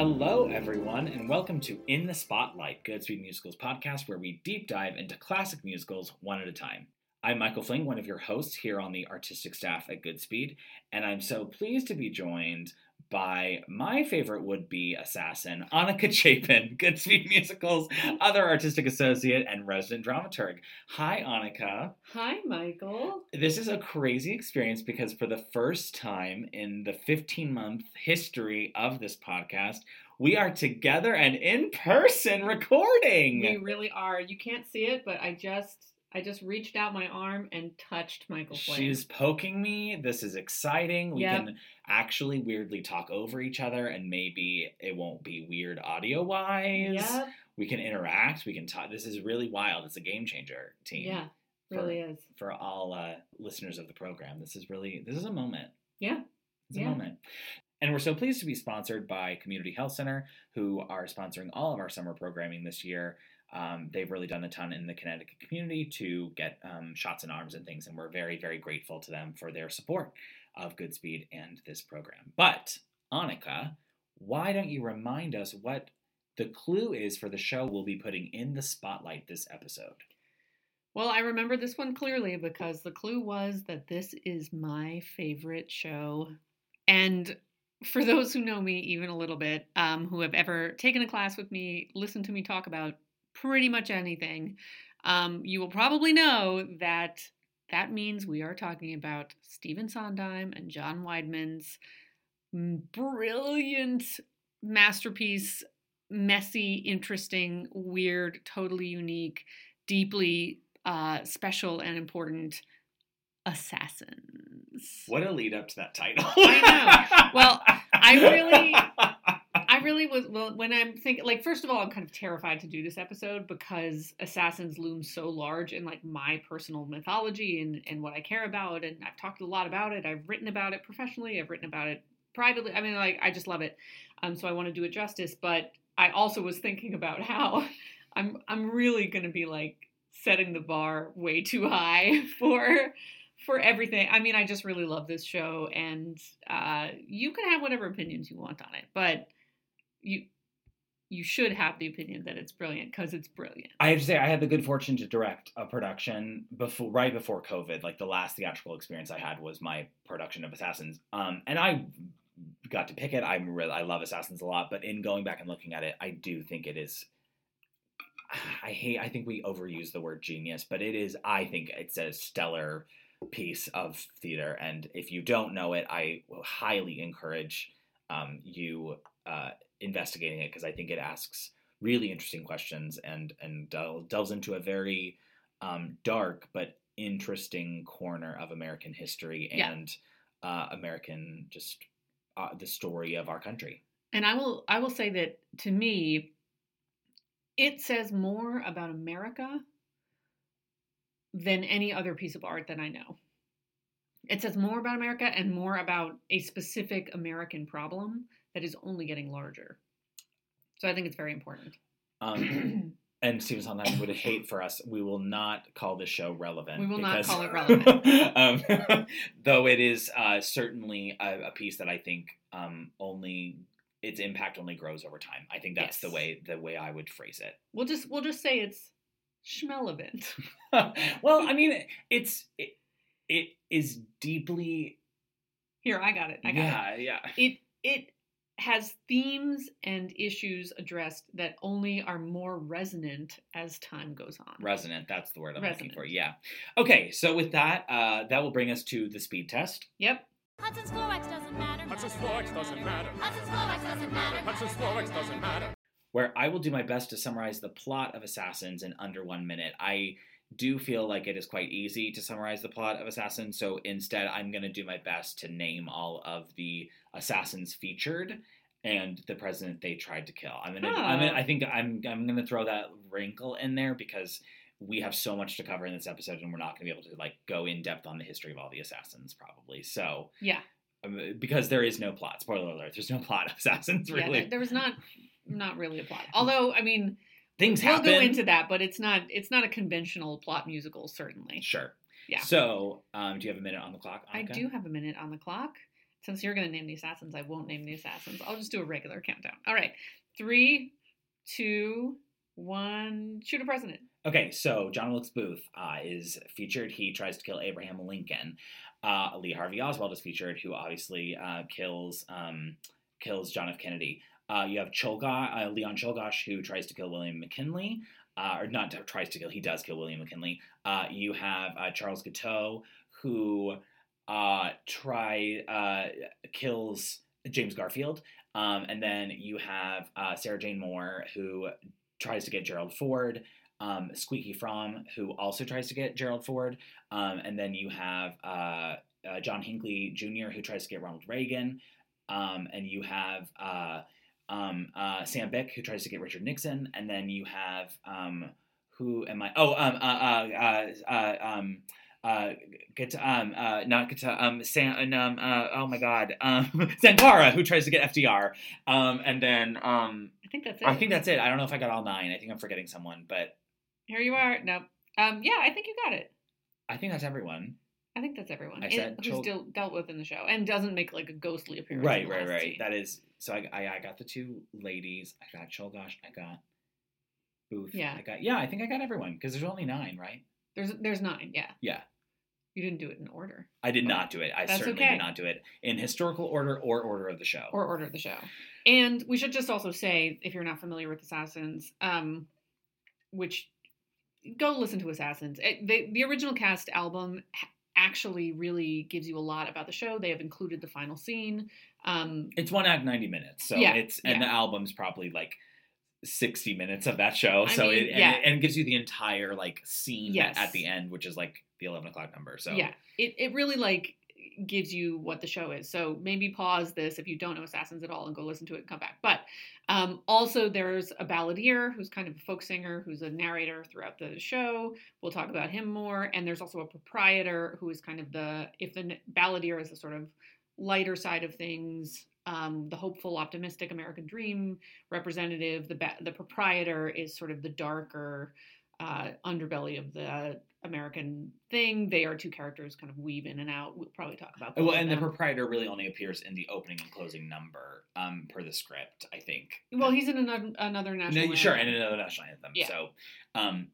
Hello, everyone, and welcome to In the Spotlight, Goodspeed Musicals podcast, where we deep dive into classic musicals one at a time. I'm Michael Flynn, one of your hosts here on the artistic staff at Goodspeed, and I'm so pleased to be joined by my favorite would-be assassin, Annika Chapin, Goodspeed Musicals other artistic associate and resident dramaturg. Hi, Annika. Hi, Michael. This is a crazy experience because for the first time in the 15-month history of this podcast, we are together and in person recording. We really are. You can't see it, but I just I just reached out my arm and touched Michael Flynn. She's poking me. This is exciting. We Yep. can actually weirdly talk over each other and maybe it won't be weird audio wise. Yep. We can interact. We can talk. This is really wild. It's a game changer, team. Yeah, for, really is. For all uh, listeners of the program, this is really this is a moment. Yeah. It's Yeah. a moment. And we're so pleased to be sponsored by Community Health Center, who are sponsoring all of our summer programming this year. Um, they've really done a ton in the Connecticut community to get um, shots in arms and things, and we're very, very grateful to them for their support of Goodspeed and this program. But, Annika, why don't you remind us what the clue is for the show we'll be putting in the spotlight this episode? Well, I remember this one clearly because the clue was that this is my favorite show. And for those who know me even a little bit, um, who have ever taken a class with me, listened to me talk about pretty much anything, um, you will probably know that that means we are talking about Stephen Sondheim and John Weidman's brilliant masterpiece, messy, interesting, weird, totally unique, deeply uh, special and important assassins. What a lead up to that title. I know. Well, I really- really was well when I'm thinking like first of all I'm kind of terrified to do this episode because assassins loom so large in like my personal mythology and and what I care about and I've talked a lot about it. I've written about it professionally. I've written about it privately. I mean like I just love it. Um so I want to do it justice but I also was thinking about how I'm I'm really going to be like setting the bar way too high for for everything. I mean, I just really love this show, and uh, you can have whatever opinions you want on it, but you you should have the opinion that it's brilliant because it's brilliant. I have to say, I had the good fortune to direct a production before, right before COVID. Like the last theatrical experience I had was my production of Assassins, um, and I got to pick it. I'm really, I love Assassins a lot, but in going back and looking at it, I do think it is. I hate. I think we overuse the word genius, but it is. I think it's a stellar piece of theater, and if you don't know it, I highly encourage um, you uh, investigating it because I think it asks really interesting questions and and del- delves into a very um, dark but interesting corner of American history Yeah. and uh, American just uh, the story of our country. And I will I will say that to me, it says more about America than any other piece of art that I know. It says more about America and more about a specific American problem that is only getting larger. So I think it's very important. Um, and Stephen Sondheim would hate for us. We will not call this show relevant. We will not call it relevant. um, though it is uh, certainly a, a piece that I think um, only its impact only grows over time. I think that's the way the way I would phrase it. We'll just we'll just say it's schmelevant. well, I mean, it's it, it is deeply Here, I got it. I got it. yeah yeah. it it has themes and issues addressed that only are more resonant as time goes on. Resonant, that's the word I'm looking for. Yeah. Okay, so with that, uh, that will bring us to the speed test. Yep. Hudson's Florex doesn't matter. Hudson's Florex doesn't matter. Hudson's Florex doesn't matter. Hudson's Florex doesn't matter. where I will do my best to summarize the plot of Assassins in under one minute. I do feel like it is quite easy to summarize the plot of Assassins, so instead I'm going to do my best to name all of the assassins featured and the president they tried to kill. I'm gonna, I'm gonna Oh. I think I'm I'm gonna throw that wrinkle in there because we have so much to cover in this episode and we're not gonna be able to like go in depth on the history of all the assassins probably. So Yeah. um, because there is no plot. Spoiler alert: there's no plot of assassins. Yeah, Really, there, there was not not really a plot. Although, I mean, things we'll happen. go into that, but it's not it's not a conventional plot musical, certainly. Sure. Yeah. So, um, do you have a minute on the clock? I do have a minute on the clock. Since you're going to name the assassins, I won't name the assassins. I'll just do a regular countdown. All right. Three, two, one. Shoot a president. Okay, so John Wilkes Booth uh, is featured. He tries to kill Abraham Lincoln. Uh, Lee Harvey Oswald is featured, who obviously uh, kills um, kills John F. Kennedy. Uh, you have Cholga, uh, Leon Czolgosz, who tries to kill William McKinley, uh, or not tries to kill. He does kill William McKinley. Uh, you have uh, Charles Guiteau, who uh, try kills James Garfield, um, and then you have Sarah Jane Moore, who tries to get Gerald Ford. Um, Squeaky Fromme, who also tries to get Gerald Ford, um, and then you have John Hinckley Jr., who tries to get Ronald Reagan, um, and you have um, uh, Sam Byck, who tries to get Richard Nixon, and then you have um, who am I? Oh, um, uh, uh, uh, uh, um, uh, get, um, uh, not get, um, Sam, um, uh, oh my God, um, Zangara, who tries to get FDR, um, and then, um, I think that's it. I think that's it. I don't know if I got all nine. I think I'm forgetting someone, but Here you are. No. Um, yeah, I think you got it. I think that's everyone. I think that's everyone I said who's Chol- still dealt with in the show and doesn't make like a ghostly appearance. Right, right, right. scene. That is so. I, I, I got the two ladies. I got Czolgosz. I got Booth. Yeah. I got yeah. I think I got everyone because there's only nine, right? There's there's nine. Yeah. Yeah. You didn't do it in order I did not do it. I certainly okay. did not do it in historical order or order of the show. or order of the show. And we should just also say, if you're not familiar with Assassins, um, which go listen to Assassins. It, the the original cast album actually really gives you a lot about the show. They have included the final scene. Um, It's one act, ninety minutes. So Yeah, it's and yeah. the album's probably like sixty minutes of that show. I so mean, it, and, yeah. it and it gives you the entire like scene Yes. at the end, which is like the eleven o'clock number. So Yeah, it, it really like gives you what the show is. So maybe pause this if you don't know Assassins at all and go listen to it and come back. But um, also there's a balladeer who's kind of a folk singer who's a narrator throughout the show. We'll talk about him more. And there's also a proprietor who is kind of the if the balladeer is the sort of lighter side of things. Um, the hopeful, optimistic American dream representative. The ba- the proprietor is sort of the darker uh, underbelly of the American thing. They are two characters kind of weave in and out. We'll probably talk about Well, and the proprietor really only appears in the opening and closing number, um, per the script, I think. well, he's in another, another national. No, sure, and anthem. another national anthem. Yeah. So, um,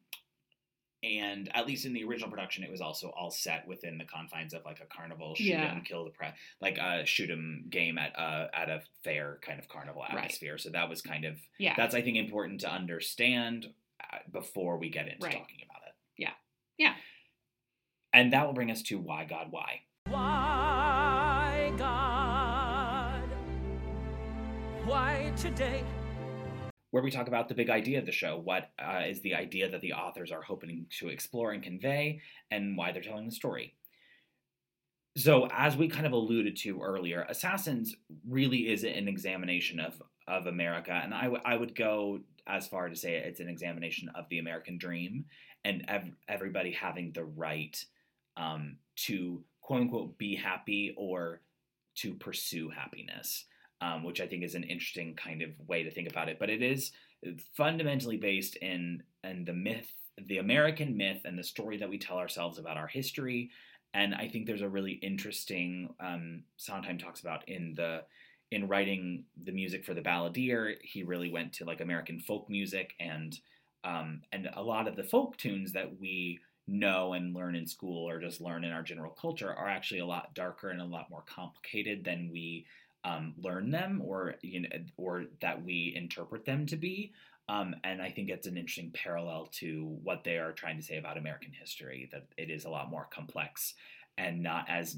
and at least in the original production, it was also all set within the confines of like a carnival shoot Yeah. kill the press, like a shoot 'em game at a at a fair kind of carnival Right. atmosphere. So that was kind of yeah, that's I think important to understand uh, before we get into Right. talking about it. Yeah. Yeah. And that will bring us to why God why. Why, God? Why today? where we talk about the big idea of the show. What uh, is the idea that the authors are hoping to explore and convey, and why they're telling the story? So, as we kind of alluded to earlier, Assassins really is an examination of, of America, and I, w- I would go as far to say it's an examination of the American dream and ev- everybody having the right um, to quote unquote be happy or to pursue happiness um, which I think is an interesting kind of way to think about it. But it is fundamentally based in in the myth, the American myth, and the story that we tell ourselves about our history. And I think there's a really interesting um, Sondheim talks about in the in writing the music for the balladeer. He really went to like American folk music and um, and a lot of the folk tunes that we know and learn in school or just learn in our general culture are actually a lot darker and a lot more complicated than we um, learn them or you know or that we interpret them to be. Um, and I think it's an interesting parallel to what they are trying to say about American history that it is a lot more complex and not as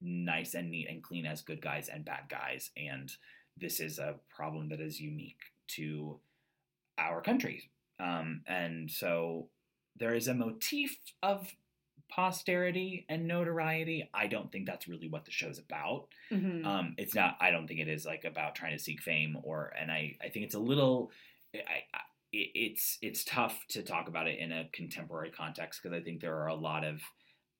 nice and neat and clean as good guys and bad guys. And this is a problem that is unique to our country um, and so there is a motif of posterity and notoriety I don't think that's really what the show's about Mhm. um, it's not. I don't think it is like about trying to seek fame or. And I, I think it's a little. I, I, it's it's tough to talk about it in a contemporary context because I think there are a lot of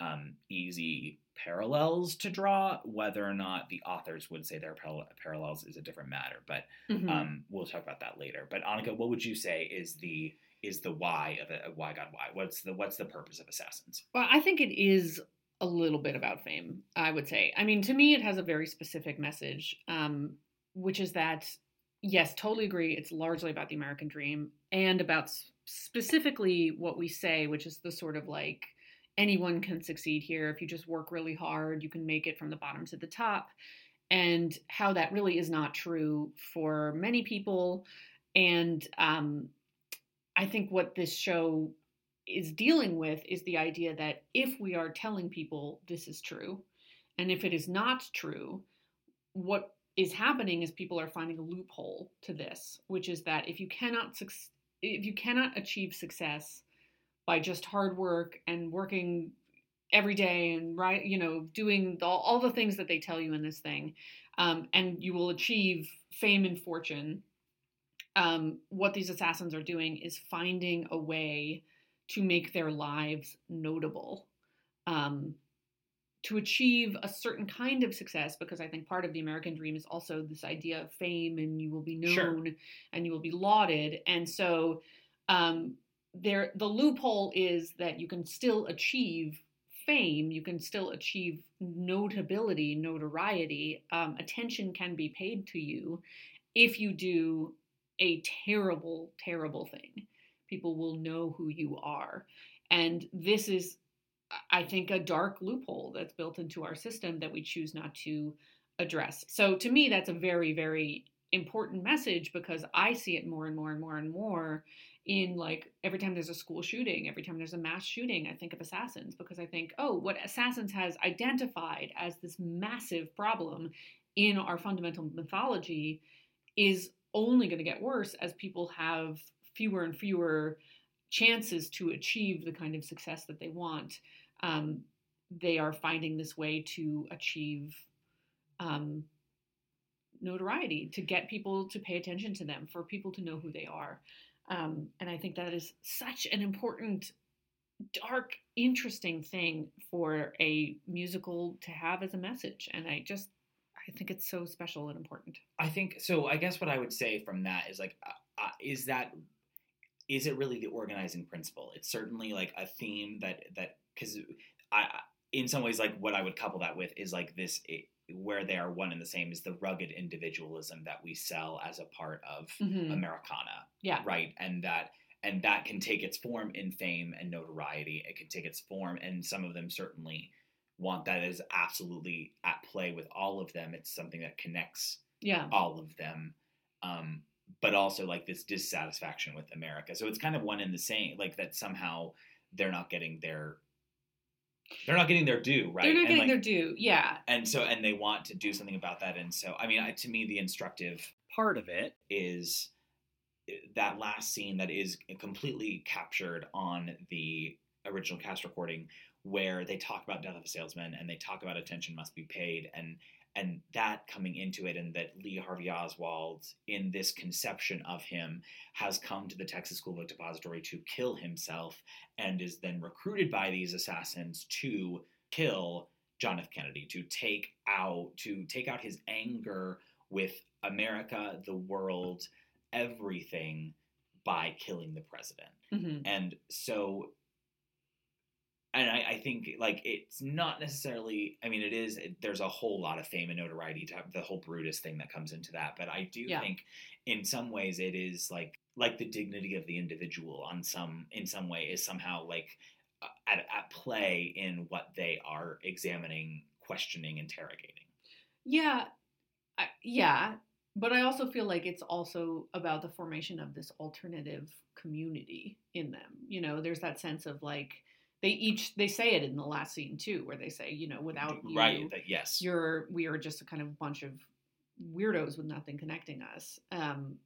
um, easy parallels to draw. Whether or not the authors would say they're parallel- parallels is a different matter. But Mhm. um, we'll talk about that later. But Annika, what would you say is the is the why of it? Why God? Why? What's the what's the purpose of Assassins? Well, I think it is a little bit about fame, I would say. I mean, to me, it has a very specific message, um, which is that, yes, totally agree. It's largely about the American dream and about specifically what we say, which is the sort of like anyone can succeed here. If you just work really hard, you can make it from the bottom to the top. And how that really is not true for many people. And um, I think what this show is dealing with is the idea that if we are telling people this is true, and if it is not true, what is happening is people are finding a loophole to this, which is that if you cannot if you cannot achieve success by just hard work and working every day and right you know doing the, all the things that they tell you in this thing um, and you will achieve fame and fortune um, what these assassins are doing is finding a way to make their lives notable um, to achieve a certain kind of success because i think part of the american dream is also this idea of fame and you will be known Sure. and you will be lauded and so um, there the loophole is that you can still achieve fame you can still achieve notability notoriety. Um, attention can be paid to you if you do a terrible terrible thing. People will know who you are. And this is i think a dark loophole that's built into our system that we choose not to address. So to me that's a very very important message because i see it more and more and more and more in like every time there's a school shooting, every time there's a mass shooting, I think of assassins because I think, oh, what assassins has identified as this massive problem in our fundamental mythology is only going to get worse as people have fewer and fewer chances to achieve the kind of success that they want. Um, they are finding this way to achieve um, notoriety, to get people to pay attention to them, for people to know who they are. Um, and I think that is such an important, dark, interesting thing for a musical to have as a message. And I just, I think it's so special and important. I think so. I guess what I would say from that is like, uh, uh, is that is it really the organizing principle? It's certainly like a theme that that because I in some ways like what I would couple that with is like this where they are one and the same is the rugged individualism that we sell as a part of Mhm. Americana, Yeah. right? And that and that can take its form in fame and notoriety. It can take its form, and some of them certainly want that is absolutely at play with all of them. It's something that connects Yeah. all of them um but also like this dissatisfaction with america so it's kind of one and the same like that somehow they're not getting their they're not getting their due right They're not and, getting like, their due. Yeah. and so and they want to do something about that and so i mean I, to me the instructive part of it is eh, that last scene that is completely captured on the original cast recording where they talk about death of a salesman and they talk about attention must be paid and and that coming into it and that lee harvey oswald in this conception of him has come to the texas school book depository to kill himself and is then recruited by these assassins to kill john f. Kennedy to take out to take out his anger with america the world everything by killing the president. Hmm and so and I, I think like it's not necessarily i mean it is there's a whole lot of fame and notoriety to the whole brutus thing that comes into that but i do Yeah. think in some ways it is like like the dignity of the individual on some in some way is somehow like at, at play in what they are examining questioning interrogating Yeah. I, yeah. But I also feel like it's also about the formation of this alternative community in them. You know, there's that sense of like they each they say it in the last scene too, where they say, you know, without you, right that yes you're we are just a kind of bunch of weirdos with nothing connecting us. Um,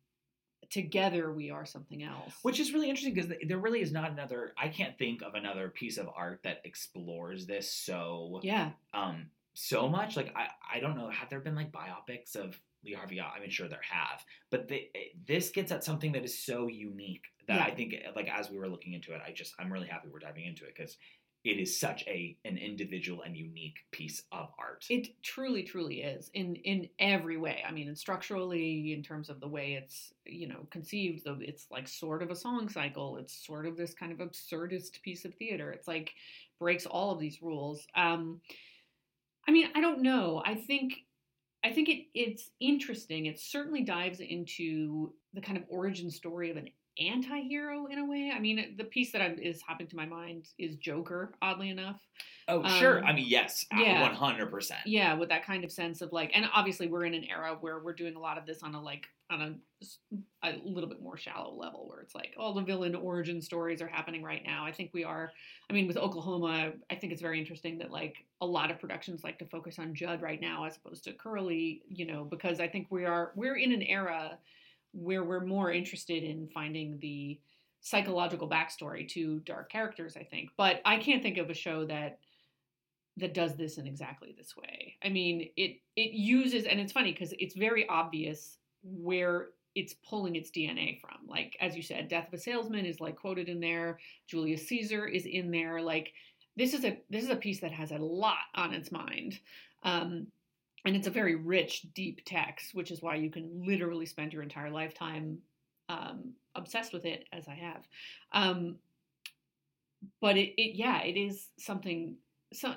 together we are something else. Which is really interesting because there really is not another. I can't think of another piece of art that explores this so yeah, um so much. Like I I don't know. Have there been like biopics of Lee Harvey? I mean, sure there have, but the, this gets at something that is so unique that Yeah. I think like as we were looking into it, I just I'm really happy we're diving into it because it is such a an individual and unique piece of art. It truly, truly is in in every way. I mean, and structurally, in terms of the way it's you know conceived, though it's like sort of a song cycle. It's sort of this kind of absurdist piece of theater. It's like breaks all of these rules. Um, I mean, I don't know. I think I think it it's interesting. It certainly dives into the kind of origin story of an anti-hero in a way. I mean, the piece that I'm, is hopping to my mind is Joker, oddly enough. oh, sure. um, I mean, yes, yeah. one hundred percent. Yeah, with that kind of sense of like, and obviously we're in an era where we're doing a lot of this on a like on a, a little bit more shallow level, where it's like all the villain origin stories are happening right now. I think we are. I mean, with Oklahoma, I think it's very interesting that like a lot of productions like to focus on Judd right now as opposed to Curly. You know, because I think we are we're in an era where we're more interested in finding the psychological backstory to dark characters. I think, but I can't think of a show that that does this in exactly this way. I mean, it it uses and it's funny because it's very obvious where it's pulling its DNA from. Like as you said, Death of a Salesman is like quoted in there. Julius Caesar is in there. Like this is a this is a piece that has a lot on its mind. Um, and it's a very rich, deep text, which is why you can literally spend your entire lifetime um, obsessed with it, as I have. Um, but it, it, yeah, it is something. So I,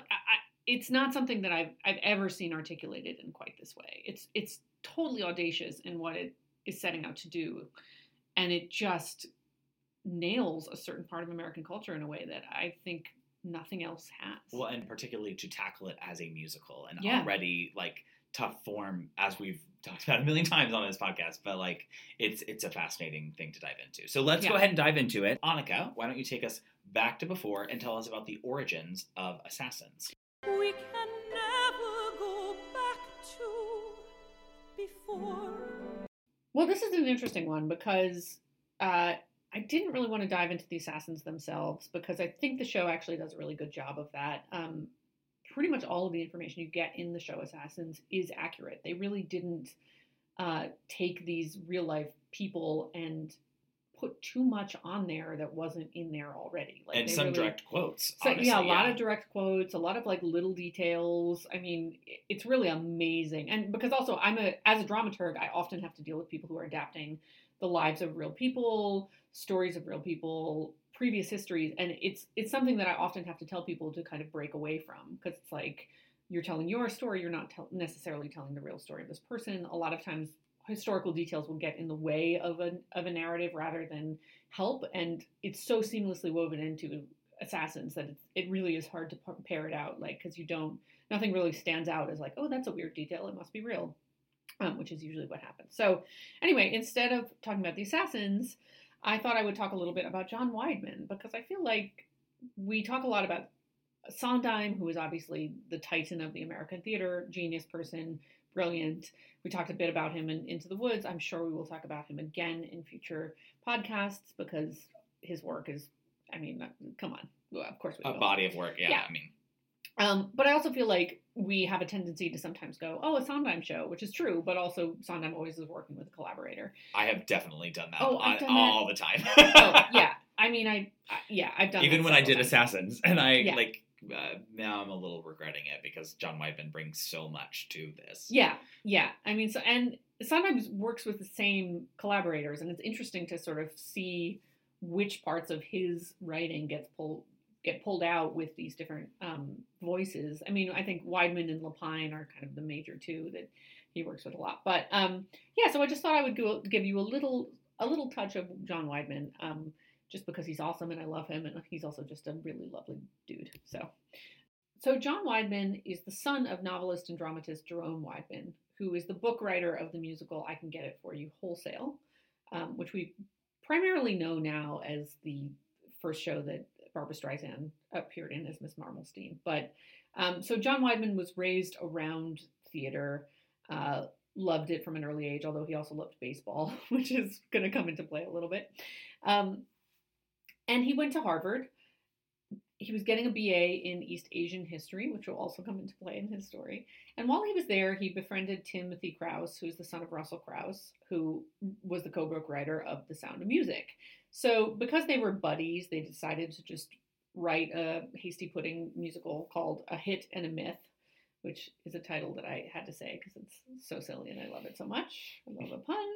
it's not something that I've I've ever seen articulated in quite this way. It's it's totally audacious in what it is setting out to do, and it just nails a certain part of American culture in a way that I think nothing else has. Well, and particularly to tackle it as a musical and Yeah. already like tough form, as we've talked about a million times on this podcast. But like, it's it's a fascinating thing to dive into. So let's go ahead and dive into it. Annika, why don't you take us back to before and tell us about the origins of Assassins? We can never go back to before. Well, this is an interesting one because uh, I didn't really want to dive into the assassins themselves because I think the show actually does a really good job of that. Um, pretty much all of the information you get in the show Assassins is accurate. They really didn't uh, take these real life people and put too much on there that wasn't in there already. Like and some really- direct quotes. so honestly, yeah, a lot of direct quotes, a lot of like little details. I mean, it's really amazing. And because also I'm a as a dramaturg, I often have to deal with people who are adapting the lives of real people, stories of real people, previous histories, and it's it's something that I often have to tell people to kind of break away from because it's like you're telling your story, you're not tell- necessarily telling the real story of this person. A lot of times historical details will get in the way of a of a narrative rather than help and it's so seamlessly woven into assassins that it really is hard to pair it out like because you don't nothing really stands out as like oh that's a weird detail it must be real um, which is usually what happens so anyway instead of talking about the assassins i thought i would talk a little bit about john weidman because i feel like we talk a lot about sondheim who is obviously the titan of the american theater genius person brilliant we talked a bit about him in into the woods i'm sure we will talk about him again in future podcasts because his work is i mean come on well, of course we a will. body of work. Yeah, Yeah. I mean, Um, but I also feel like we have a tendency to sometimes go, "Oh, a Sondheim show," which is true, but also Sondheim always is working with a collaborator. I have definitely done that Oh, I've done all the time. oh, yeah. I mean, I, I yeah, I've done that. Even when I did times. Assassins, and I Yeah. like uh, now I'm a little regretting it because John Weidman brings so much to this. Yeah, yeah. I mean, so and sometimes works with the same collaborators, and it's interesting to sort of see which parts of his writing gets pulled get pulled out with these different um, voices. I mean, I think Weidman and Lapine are kind of the major two that he works with a lot. But um, yeah, so I just thought I would go, give you a little a little touch of John Weidman, um, just because he's awesome and I love him, and he's also just a really lovely dude. So. So John Weidman is the son of novelist and dramatist Jerome Weidman, who is the book writer of the musical "I Can Get It for You" wholesale, um, which we primarily know now as the first show that Barbra Streisand appeared in as Miss Marmelstein. But um, so John Weidman was raised around theater, uh, loved it from an early age, although he also loved baseball, which is going to come into play a little bit. Um, and he went to Harvard. He was getting a BA in East Asian history, which will also come into play in his story. And while he was there, he befriended Timothy Crouse, who's the son of Russel Crouse, who was the co-book writer of The Sound of Music. So because they were buddies, they decided to just write a hasty pudding musical called A Hit and a Myth, which is a title that I had to say because it's so silly and I love it so much. I love a pun.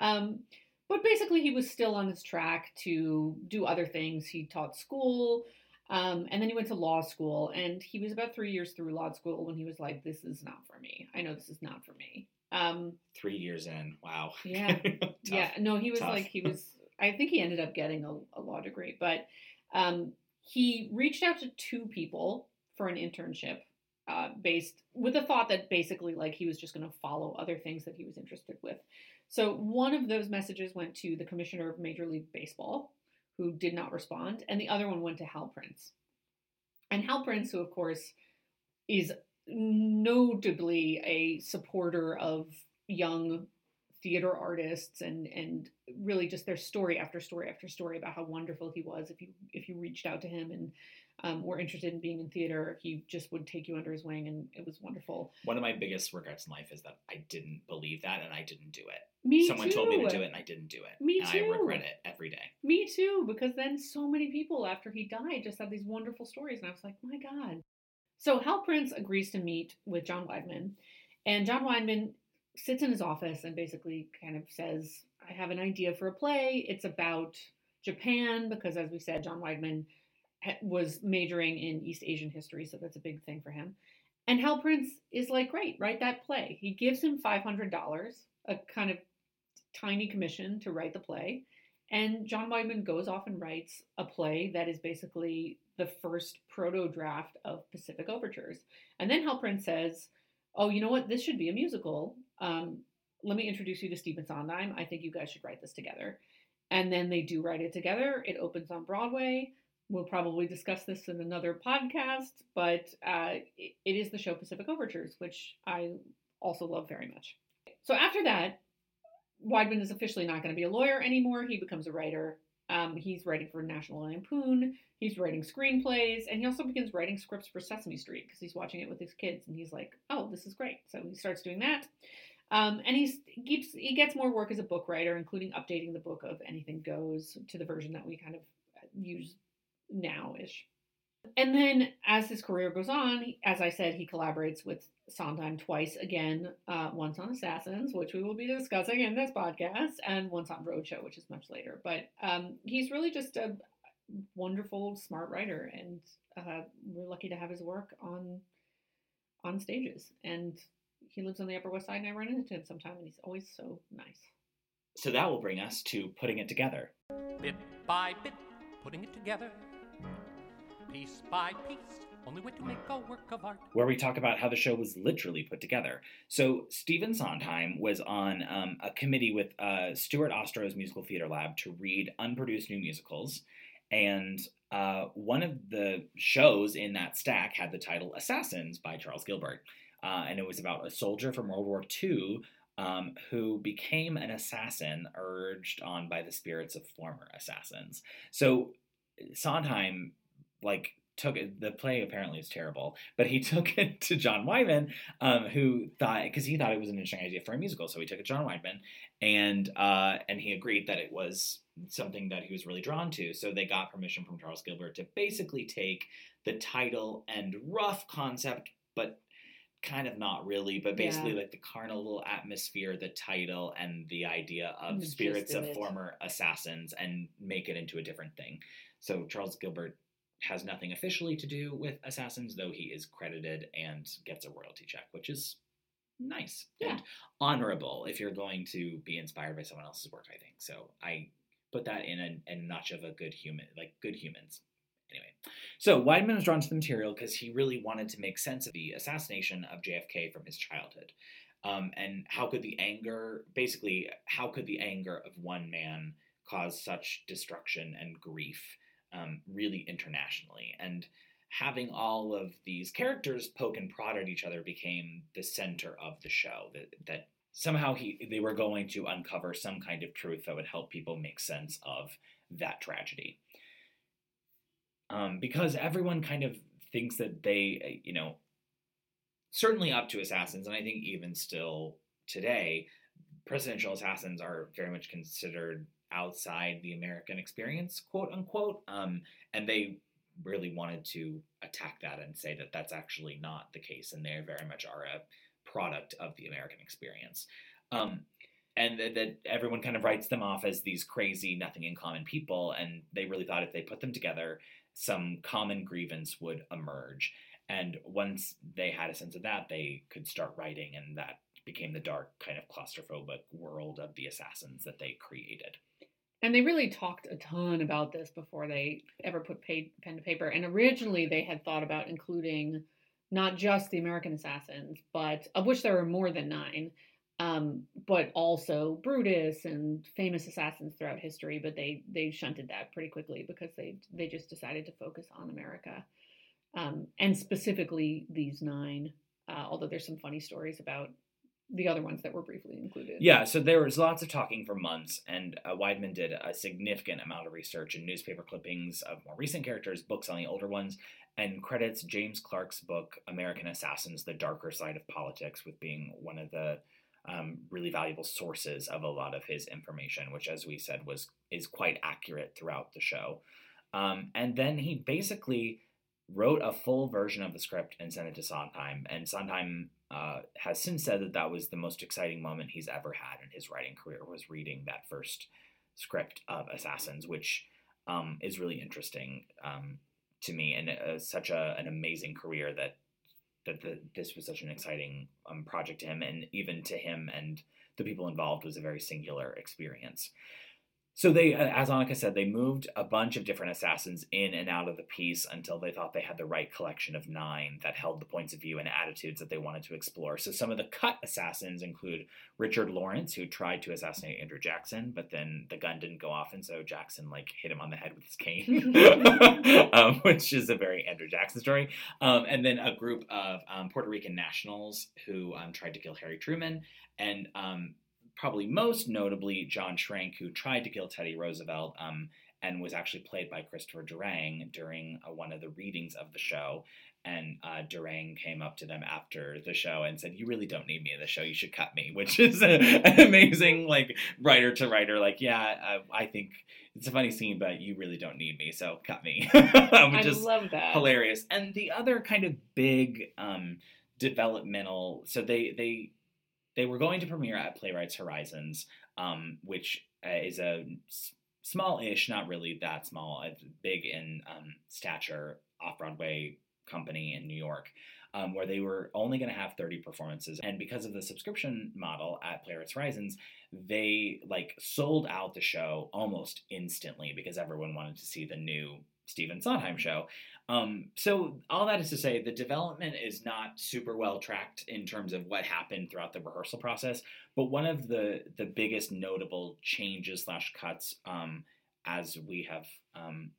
Um, but basically, he was still on his track to do other things. He taught school, um, and then he went to law school. And he was about three years through law school when he was like, "This is not for me. I know this is not for me." Um, Three years in. Wow. Yeah. Yeah, no, he was Tough. like he was. I think he ended up getting a, a law degree, but um, he reached out to two people for an internship, uh, based with the thought that basically like he was just going to follow other things that he was interested with. So one of those messages went to the commissioner of Major League Baseball, who did not respond, and the other one went to Hal Prince. And Hal Prince, who of course is notably a supporter of young theater artists and and really just their story after story after story about how wonderful he was if you if you reached out to him and um, were interested in being in theater he just would take you under his wing and it was wonderful One of my biggest regrets in life is that I didn't believe that and I didn't do it. me Someone too. told me to do it and I didn't do it. Me and I regret it every day. Me too, because then so many people after he died just had these wonderful stories, and I was like, my God. So Hal Prince agrees to meet with John Weidman, and John Weidman sits in his office and basically kind of says, I have an idea for a play. It's about Japan, because as we said, John Weidman was majoring in East Asian history, so that's a big thing for him. And Hal Prince is like, great, write that play. He gives him $500, a kind of tiny commission to write the play. And John Weidman goes off and writes a play that is basically the first proto draft of Pacific Overtures. And then Hal Prince says, Oh, you know what? This should be a musical. Um, let me introduce you to Stephen Sondheim. I think you guys should write this together. And then they do write it together. It opens on Broadway. We'll probably discuss this in another podcast, but uh, it, is the show Pacific Overtures, which I also love very much. So after that, Weidman is officially not going to be a lawyer anymore. He becomes a writer. Um, he's writing for National Lampoon. He's writing screenplays, and he also begins writing scripts for Sesame Street because he's watching it with his kids, and he's like, "Oh, this is great!" So he starts doing that. Um, and he keeps he gets more work as a book writer, including updating the book of Anything Goes to the version that we kind of use now ish. And then as his career goes on, as I said, he collaborates with Sondheim twice again, uh, once on Assassins, which we will be discussing in this podcast, and once on Roadshow, which is much later. But um, he's really just a wonderful, smart writer, and uh, we're lucky to have his work on on stages. And he lives on the Upper West Side, and I run into him sometime, and he's always so nice. So that will bring us to putting it together. bit by bit, putting it together, piece by piece. Only way to make a work of art. where we talk about how the show was literally put together. So Stephen Sondheim was on um, a committee with uh, Stuart Ostrow's Musical Theater Lab to read unproduced new musicals, and uh, one of the shows in that stack had the title Assassins by Charles Gilbert, uh, and it was about a soldier from World War II. Um, who became an assassin urged on by the spirits of former assassins. So Sondheim, like, took it, the play apparently is terrible, but he took it to John Weidman, um, who thought because he thought it was an interesting idea for a musical, so he took it to John Weidman, and uh, and he agreed that it was something that he was really drawn to. So they got permission from Charles Gilbert to basically take the title and rough concept, but kind of not really, but basically Yeah. like the carnival atmosphere, the title, and the idea of The spirits of it. former assassins, and make it into a different thing. So Charles Gilbert has nothing officially to do with Assassins, though he is credited and gets a royalty check, which is nice Yeah. and honorable if you're going to be inspired by someone else's work. I think so. I put that in a, a notch of a good human, like good humans. Anyway, so Weidman was drawn to the material because he really wanted to make sense of the assassination of JFK from his childhood. Um, and how could the anger, basically, how could the anger of one man cause such destruction and grief um, really internationally? And having all of these characters poke and prod at each other became the center of the show. That, that somehow he they were going to uncover some kind of truth that would help people make sense of that tragedy. Um, because everyone kind of thinks that they, uh, you know, certainly up to assassins, and I think even still today, presidential assassins are very much considered outside the American experience, quote unquote. Um, and they really wanted to attack that and say that that's actually not the case, and they very much are a product of the American experience. Um, and that, that everyone kind of writes them off as these crazy, nothing in common people, and they really thought if they put them together, some common grievance would emerge. And once they had a sense of that, they could start writing, and that became the dark, kind of claustrophobic world of the assassins that they created. And they really talked a ton about this before they ever put pa- pen to paper. And originally they had thought about including not just the American assassins, but of which there were more than nine, um, but also Brutus and famous assassins throughout history. But they they shunted that pretty quickly because they they just decided to focus on America, um, and specifically these nine. Uh, although there's some funny stories about the other ones that were briefly included. Yeah, so there was lots of talking for months, and uh, Weidman did a significant amount of research in newspaper clippings of more recent characters, books on the older ones, and credits James Clarke's book American Assassins: The Darker Side of Politics with being one of the um, really valuable sources of a lot of his information, which, as we said, was is quite accurate throughout the show. Um, and then he basically wrote a full version of the script and sent it to Sondheim, and Sondheim uh, has since said that that was the most exciting moment he's ever had in his writing career was reading that first script of Assassins, which um, is really interesting um, to me and uh, such a, an amazing career that that the, this was such an exciting um, project to him and even to him and the people involved was a very singular experience. So they, uh, as Annika said, they moved a bunch of different assassins in and out of the piece until they thought they had the right collection of nine that held the points of view and attitudes that they wanted to explore. So some of the cut assassins include Richard Lawrence, who tried to assassinate Andrew Jackson, but then the gun didn't go off, and so Jackson like hit him on the head with his cane, um, which is a very Andrew Jackson story. Um, and then a group of um, Puerto Rican nationals who um, tried to kill Harry Truman, and um, probably most notably John Schrank, who tried to kill Teddy Roosevelt um, and was actually played by Christopher Durang during uh, one of the readings of the show. And uh, Durang came up to them after the show and said, "You really don't need me in the show. You should cut me," which is a, an amazing, like writer to writer. Like, yeah, I, I think it's a funny scene, but you really don't need me, so cut me. which I is love that. hilarious. And the other kind of big um, developmental, so they they they were going to premiere at Playwrights Horizons, um, which uh, is a small-ish, not really that small, big in um, stature off-Broadway company in New York. Um, where they were only going to have 30 performances and because of the subscription model at playwrights horizons they like sold out the show almost instantly because everyone wanted to see the new Stephen Sondheim show. Um, so all that is to say, the development is not super well tracked in terms of what happened throughout the rehearsal process. But one of the the biggest notable changes slash cuts, um, as we have um,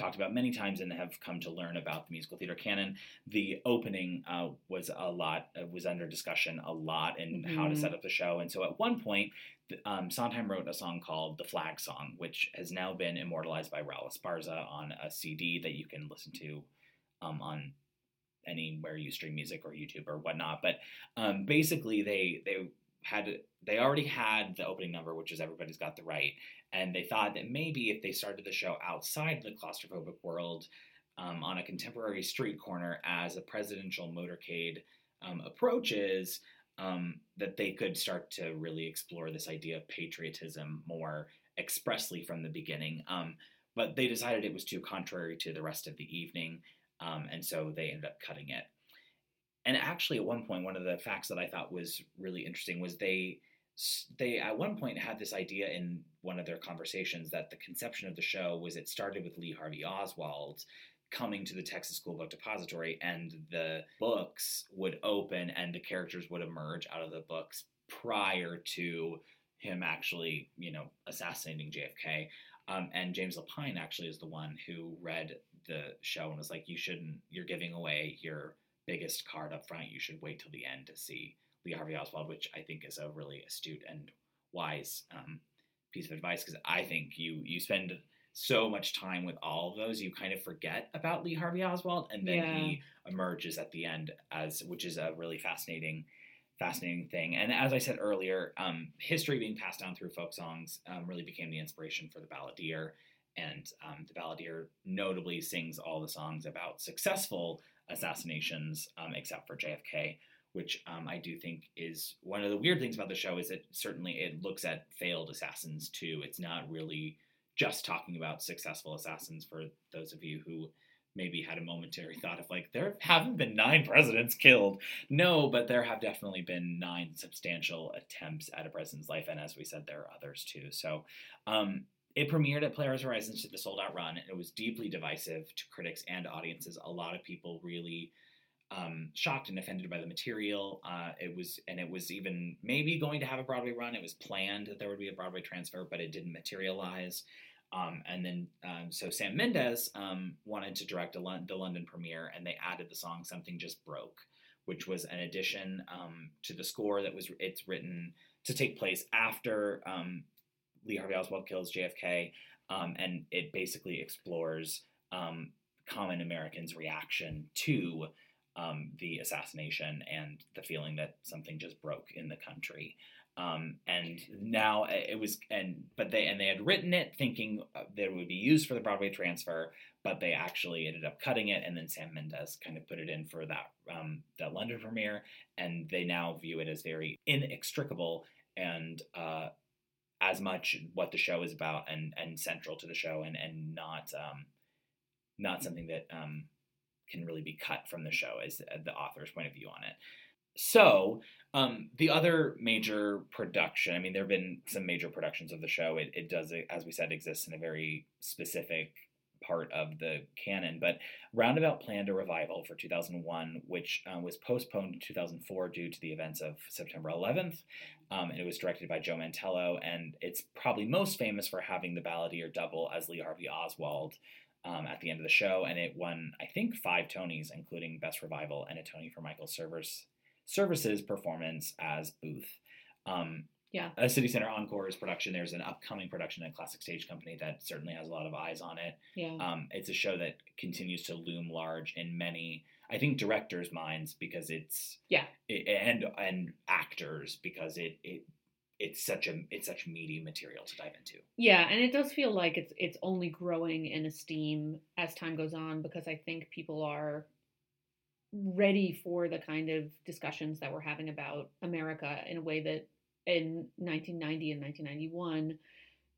talked about many times and have come to learn about the musical theater canon, the opening uh, was a lot uh, was under discussion a lot in how to Mhm. set up the show. And so at one point, um, Sondheim wrote a song called "The Flag Song," which has now been immortalized by Raul Esparza on a CD that you can listen to um, on anywhere you stream music or YouTube or whatnot. But um, basically, they they had they already had the opening number, which is "Everybody's Got the Right," and they thought that maybe if they started the show outside the claustrophobic world. Um, on a contemporary street corner, as a presidential motorcade um, approaches, um, that they could start to really explore this idea of patriotism more expressly from the beginning. Um, but they decided it was too contrary to the rest of the evening, um, and so they ended up cutting it. And actually, at one point, one of the facts that I thought was really interesting was they they at one point had this idea in one of their conversations that the conception of the show was it started with Lee Harvey Oswald coming to the Texas School Book Depository, and the books would open and the characters would emerge out of the books prior to him actually, you know, assassinating JFK. Um, and James Lapine actually is the one who read the show and was like, "You shouldn't. You're giving away your biggest card up front. You should wait till the end to see Lee Harvey Oswald," which I think is a really astute and wise um, piece of advice because I think you you spend so much time with all of those, you kind of forget about Lee Harvey Oswald, and then Yeah. he emerges at the end as, which is a really fascinating, fascinating thing. And as I said earlier, um, history being passed down through folk songs um, really became the inspiration for the balladeer, and um, the balladeer notably sings all the songs about successful assassinations, um, except for JFK, which um, I do think is one of the weird things about the show is that certainly it looks at failed assassins too. It's not really just talking about successful assassins for those of you who maybe had a momentary thought of like there haven't been nine presidents killed. No but there have definitely been nine substantial attempts at a president's life and as we said there are others too. So um, it premiered at Playwrights Horizons to the sold out run. And it was deeply divisive to critics and audiences. A lot of people really um, shocked and offended by the material. Uh, it was and it was even maybe going to have a broadway run. It was planned that there would be a broadway transfer but it didn't materialize. Um, and then, um, so Sam Mendes um, wanted to direct the London premiere, and they added the song "Something Just Broke," which was an addition um, to the score that was it's written to take place after um, Lee Harvey Oswald kills JFK, and it basically explores common Americans' reaction to the assassination and the feeling that something just broke in the country. Um, and now it was and but they and they had written it thinking uh, that it would be used for the Broadway transfer, but they actually ended up cutting it, and then Sam Mendes kind of put it in for that um, that London premiere, and they now view it as very inextricable and uh, as much what the show is about and and central to the show, and and not um, not something that um, can really be cut from the show as the author's point of view on it. So, um, the other major production, I mean, there have been some major productions of the show. It, it does, as we said, exists in a very specific part of the canon, but Roundabout planned a revival for 2001, which uh, was postponed in 2004 due to the events of September 11th. Um, and it was directed by Joe Mantello, and it's probably most famous for having the balladeer double as Lee Harvey Oswald. Um, at the end of the show, and it won, I think, five Tonys, including Best Revival and a Tony for Michael Cerveris services performance as Booth. Um, yeah. A City Center Encore's production. There's an upcoming production at Classic Stage Company that certainly has a lot of eyes on it. Yeah. Um, it's a show that continues to loom large in many, I think, directors' minds because it's yeah, it, and and actors because it it it's such a it's such meaty material to dive into. Yeah, and it does feel like it's it's only growing in esteem as time goes on because I think people are ready for the kind of discussions that we're having about America in a way that in 1990 and 1991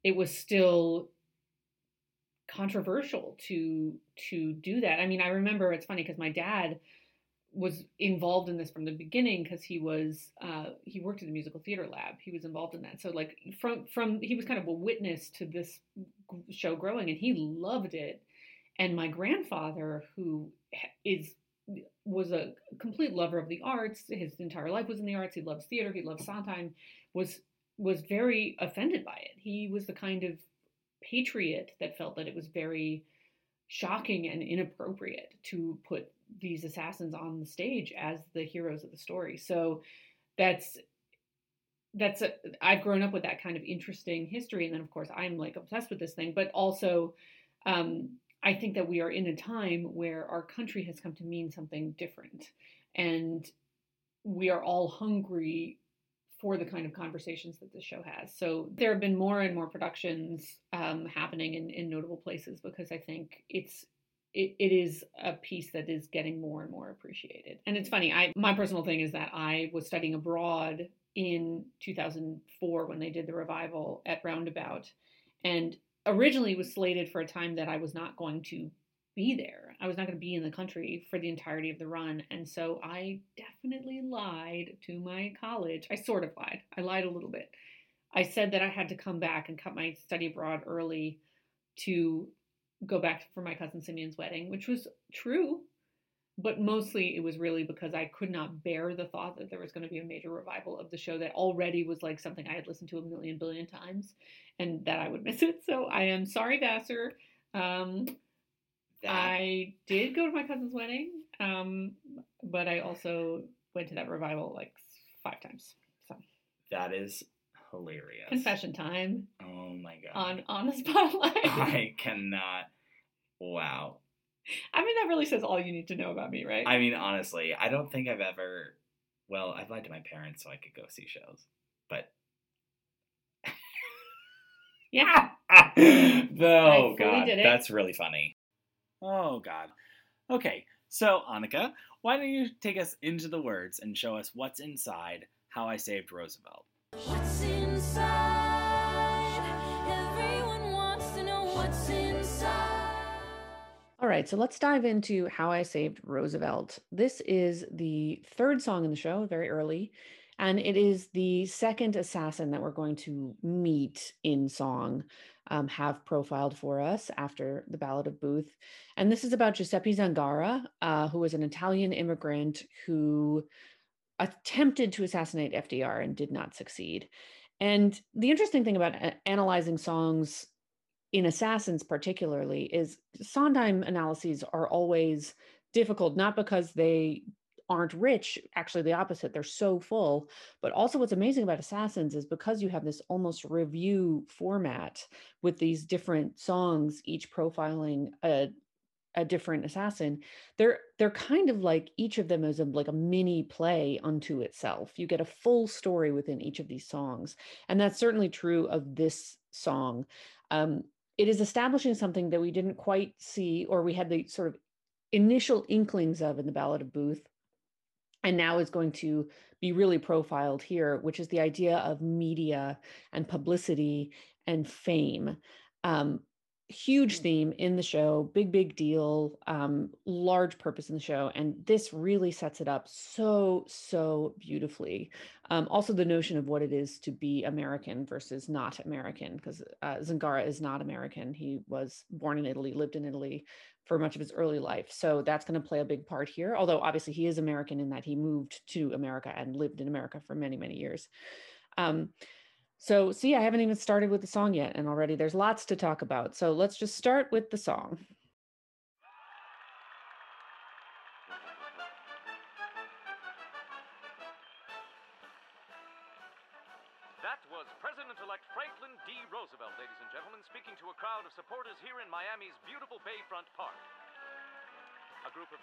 it was still controversial to to do that. I mean, I remember it's funny because my dad was involved in this from the beginning because he was uh, he worked at the musical theater lab. He was involved in that. So like from from he was kind of a witness to this show growing, and he loved it. And my grandfather, who is was a complete lover of the arts. His entire life was in the arts. He loves theater. He loves Sondheim. Was was very offended by it. He was the kind of patriot that felt that it was very shocking and inappropriate to put these assassins on the stage as the heroes of the story. So that's that's a, I've grown up with that kind of interesting history, and then of course I'm like obsessed with this thing, but also um, I think that we are in a time where our country has come to mean something different. And we are all hungry for the kind of conversations that this show has. So there have been more and more productions um, happening in, in notable places because I think it's it, it is a piece that is getting more and more appreciated. And it's funny, I my personal thing is that I was studying abroad in 2004 when they did the revival at Roundabout. And originally was slated for a time that I was not going to be there. I was not going to be in the country for the entirety of the run. And so I definitely lied to my college. I sort of lied. I lied a little bit. I said that I had to come back and cut my study abroad early to go back for my cousin Simeon's wedding, which was true. But mostly it was really because I could not bear the thought that there was going to be a major revival of the show that already was like something I had listened to a million billion times and that I would miss it. So I am sorry, Vassar. Um, That- I did go to my cousin's wedding, um, but I also went to that revival like five times. So That is hilarious. confession time Oh my god. on on the spotlight. I cannot. Wow. I mean, that really says all you need to know about me, right? I mean, honestly, I don't think I've ever. Well, I've lied to my parents so I could go see shows, but Yeah. oh god, that's really funny. Oh god. Okay, so Annika, why don't you take us into the words and show us what's inside How I Saved Roosevelt? What's inside? Everyone wants to know what's inside. All right, so let's dive into How I Saved Roosevelt. This is the third song in the show, very early, and it is the second assassin that we're going to meet in song, um, have profiled for us after the Ballad of Booth. And this is about Giuseppe Zangara, uh, who was an Italian immigrant who attempted to assassinate FDR and did not succeed. And the interesting thing about a- analyzing songs in assassins particularly is Sondheim analyses are always difficult not because they aren't rich actually the opposite they're so full. But also what's amazing about assassins is because you have this almost review format with these different songs each profiling a a different assassin they're they're kind of like each of them is a, like a mini play unto itself. You get a full story within each of these songs and that's certainly true of this song. Um, it is establishing something that we didn't quite see or we had the sort of initial inklings of in the ballad of booth and now is going to be really profiled here which is the idea of media and publicity and fame. Um, huge theme in the show big big deal um, large purpose in the show and this really sets it up so so beautifully. Um, also the notion of what it is to be american versus not american because uh, zangara is not american. He was born in italy lived in italy for much of his early life so that's going to play a big part here although obviously he is american in that he moved to america and lived in america for many many years um, so, see, I haven't even started with the song yet, and already there's lots to talk about. So, let's just start with the song.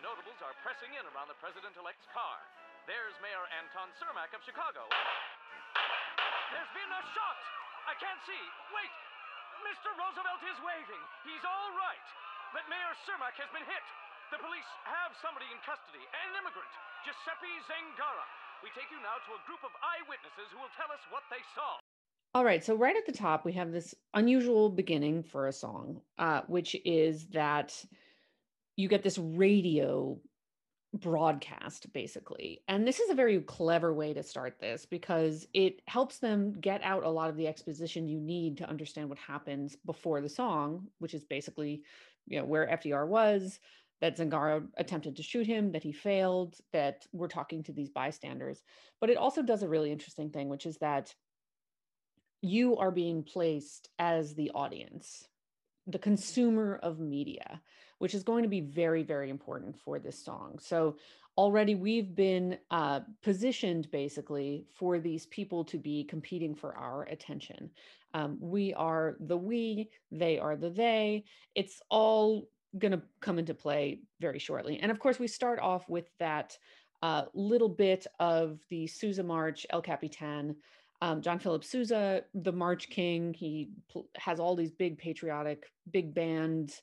Notables are pressing in around the president elect's car. There's Mayor Anton Cermak of Chicago. There's been a shot! I can't see. Wait! Mr. Roosevelt is waving. He's all right. But Mayor Cermak has been hit. The police have somebody in custody, an immigrant, Giuseppe Zangara. We take you now to a group of eyewitnesses who will tell us what they saw. All right, so right at the top, we have this unusual beginning for a song, uh, which is that you get this radio broadcast basically. And this is a very clever way to start this because it helps them get out a lot of the exposition you need to understand what happens before the song, which is basically, you know, where FDR was, that Zangara attempted to shoot him, that he failed, that we're talking to these bystanders. But it also does a really interesting thing, which is that you are being placed as the audience, the consumer of media, which is going to be very, very important for this song. So already we've been uh, positioned basically for these people to be competing for our attention. Um, we are the we, they are the they. It's all going to come into play very shortly. And of course, we start off with that uh, little bit of the Sousa March, El Capitan, um, John Philip Sousa, the March King. He pl- has all these big patriotic, big band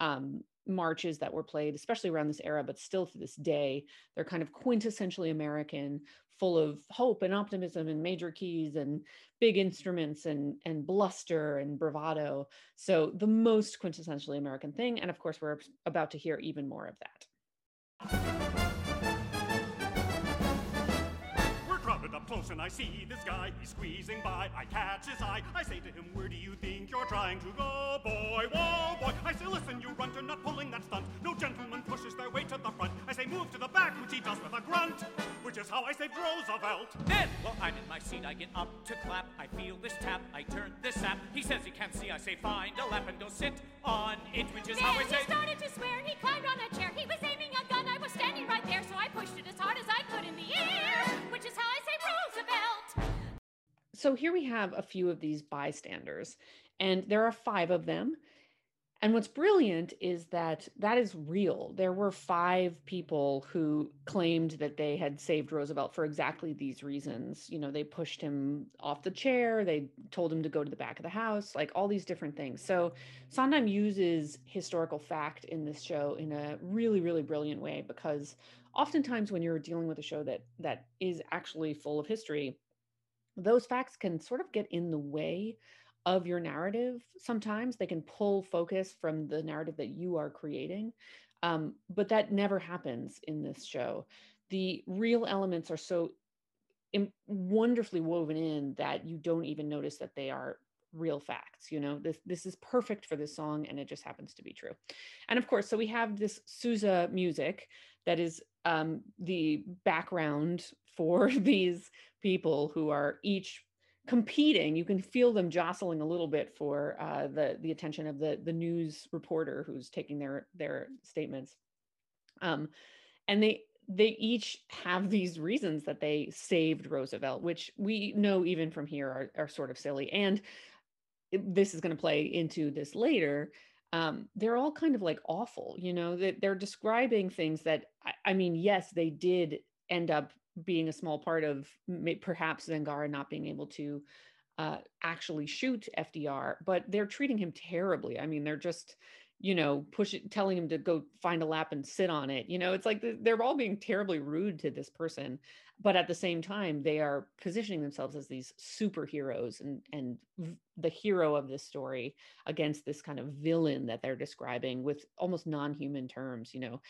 um, marches that were played, especially around this era, but still to this day, they're kind of quintessentially American, full of hope and optimism and major keys and big instruments and and bluster and bravado. So the most quintessentially American thing, and of course, we're about to hear even more of that. Crowded and I see this guy, he's squeezing by. I catch his eye, I say to him, Where do you think you're trying to go, boy? Whoa, boy. I say, Listen, you runt, you're not pulling that stunt. No gentleman pushes their way to the front. I say, Move to the back, which he does with a grunt, which is how I saved Roosevelt. Then, while I'm in my seat, I get up to clap. I feel this tap, I turn this sap. He says he can't see, I say, find a lap and go sit on it, which is how I Then say. he started to swear. He climbed on a chair. He was aiming a gun. I was standing right there, so I pushed it as hard as I could in the air, which is how I say Roosevelt. so here we have a few of these bystanders, and there are five of them. And what's brilliant is that that is real. There were five people who claimed that they had saved Roosevelt for exactly these reasons. You know, they pushed him off the chair, they told him to go to the back of the house, like all these different things. So Sondheim uses historical fact in this show in a really, really brilliant way because oftentimes when you're dealing with a show that that is actually full of history, those facts can sort of get in the way of your narrative sometimes. They can pull focus from the narrative that you are creating um, but that never happens in this show. The real elements are so wonderfully woven in that you don't even notice that they are real facts you know? This this is perfect for this song and it just happens to be true. And of course so we have this sousa music that is um, the background for these people who are each competing. You can feel them jostling a little bit for uh, the the attention of the the news reporter who's taking their their statements. Um, and they they each have these reasons that they saved roosevelt which we know even from here are, are sort of silly. And this is going to play into this later um, they're all kind of like awful you know that they're describing things that I, I mean yes they did end up being a small part of perhaps Zangara not being able to uh, actually shoot FDR, but they're treating him terribly. I mean, they're just, you know, pushing, telling him to go find a lap and sit on it. You know, it's like they're all being terribly rude to this person, but at the same time, they are positioning themselves as these superheroes and and the hero of this story against this kind of villain that they're describing with almost non-human terms. You know,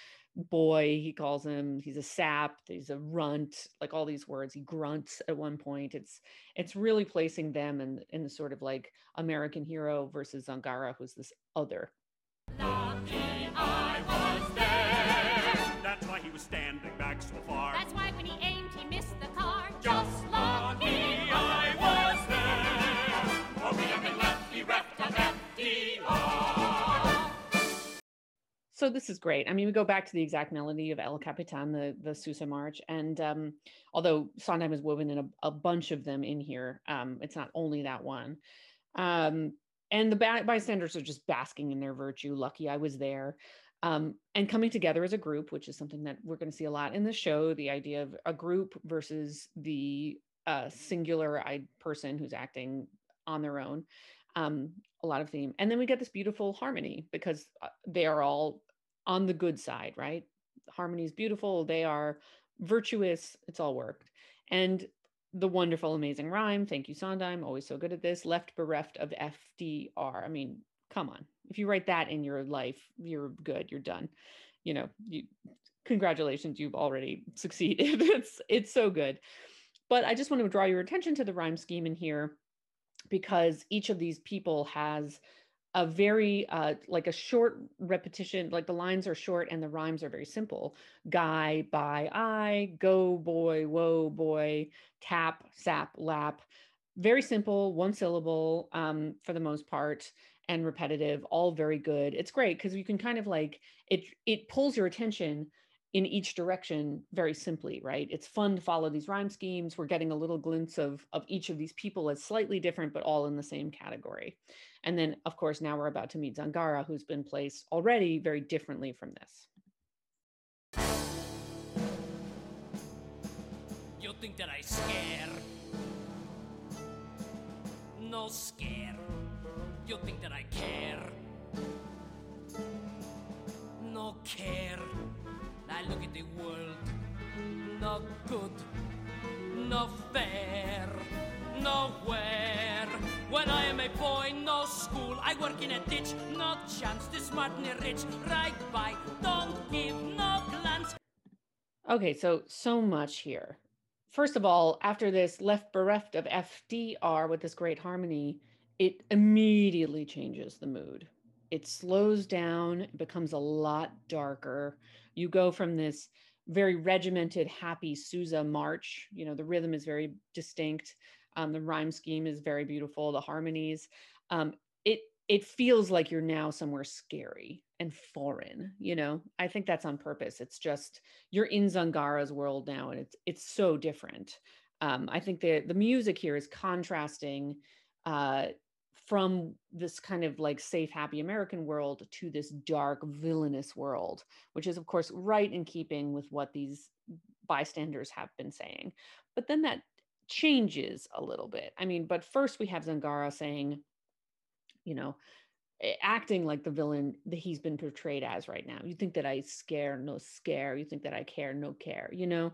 boy he calls him he's a sap he's a runt like all these words he grunts at one point it's it's really placing them in in the sort of like american hero versus zangara who's this other Lucky I was there. That's why he was standing back so far. That's why when he aimed, he missed the car. Just lucky I was there. Or we have been lefty reft of FDR. so this is great i mean we go back to the exact melody of el capitan the the sousa march and um although sondheim is woven in a, a bunch of them in here um it's not only that one um and the bystanders are just basking in their virtue lucky i was there. Um, and coming together as a group which is something that we're going to see a lot in the show the idea of a group versus the uh, singular I, person who's acting on their own um, a lot of theme. And then we get this beautiful harmony because uh, they are all on the good side right? Harmony is beautiful they are virtuous it's all worked. And the wonderful amazing rhyme thank you sondheim always so good at this left bereft of fdr i mean come on. If you write that in your life you're good you're done. You know you congratulations you've already succeeded. It's it's so good. But i just want to draw your attention to the rhyme scheme in here because each of these people has a very uh, like a short repetition like the lines are short and the rhymes are very simple. Guy by i go boy whoa boy tap sap lap. Very simple one syllable um, for the most part and repetitive all very good. It's great because you can kind of like it it pulls your attention in each direction very simply right it's fun to follow these rhyme schemes we're getting a little glimpse of of each of these people as slightly different but all in the same category and then of course now we're about to meet zangara who's been placed already very differently from this You think that I scare? No scare. You think that I care? No care. I look at the world. No good. No fair. Nowhere. When I am a boy, no school. I work in a ditch. No chance to smart and rich. Right by. Don't give no glance. Okay, so so much here. First of all, after this left bereft of FDR with this great harmony, it immediately changes the mood. It slows down, becomes a lot darker. You go from this very regimented, happy Sousa march. You know, the rhythm is very distinct. Um, the rhyme scheme is very beautiful. The harmonies. Um, it it feels like you're now somewhere scary and foreign. You know, I think that's on purpose. It's just you're in Zangara's world now, and it's it's so different. Um, I think the the music here is contrasting uh, from this kind of like safe, happy American world to this dark, villainous world, which is, of course, right in keeping with what these bystanders have been saying. But then that changes a little bit. I mean, but first we have Zangara saying, you know, acting like the villain that he's been portrayed as right now. You think that I scare, no scare. You think that I care, no care, you know?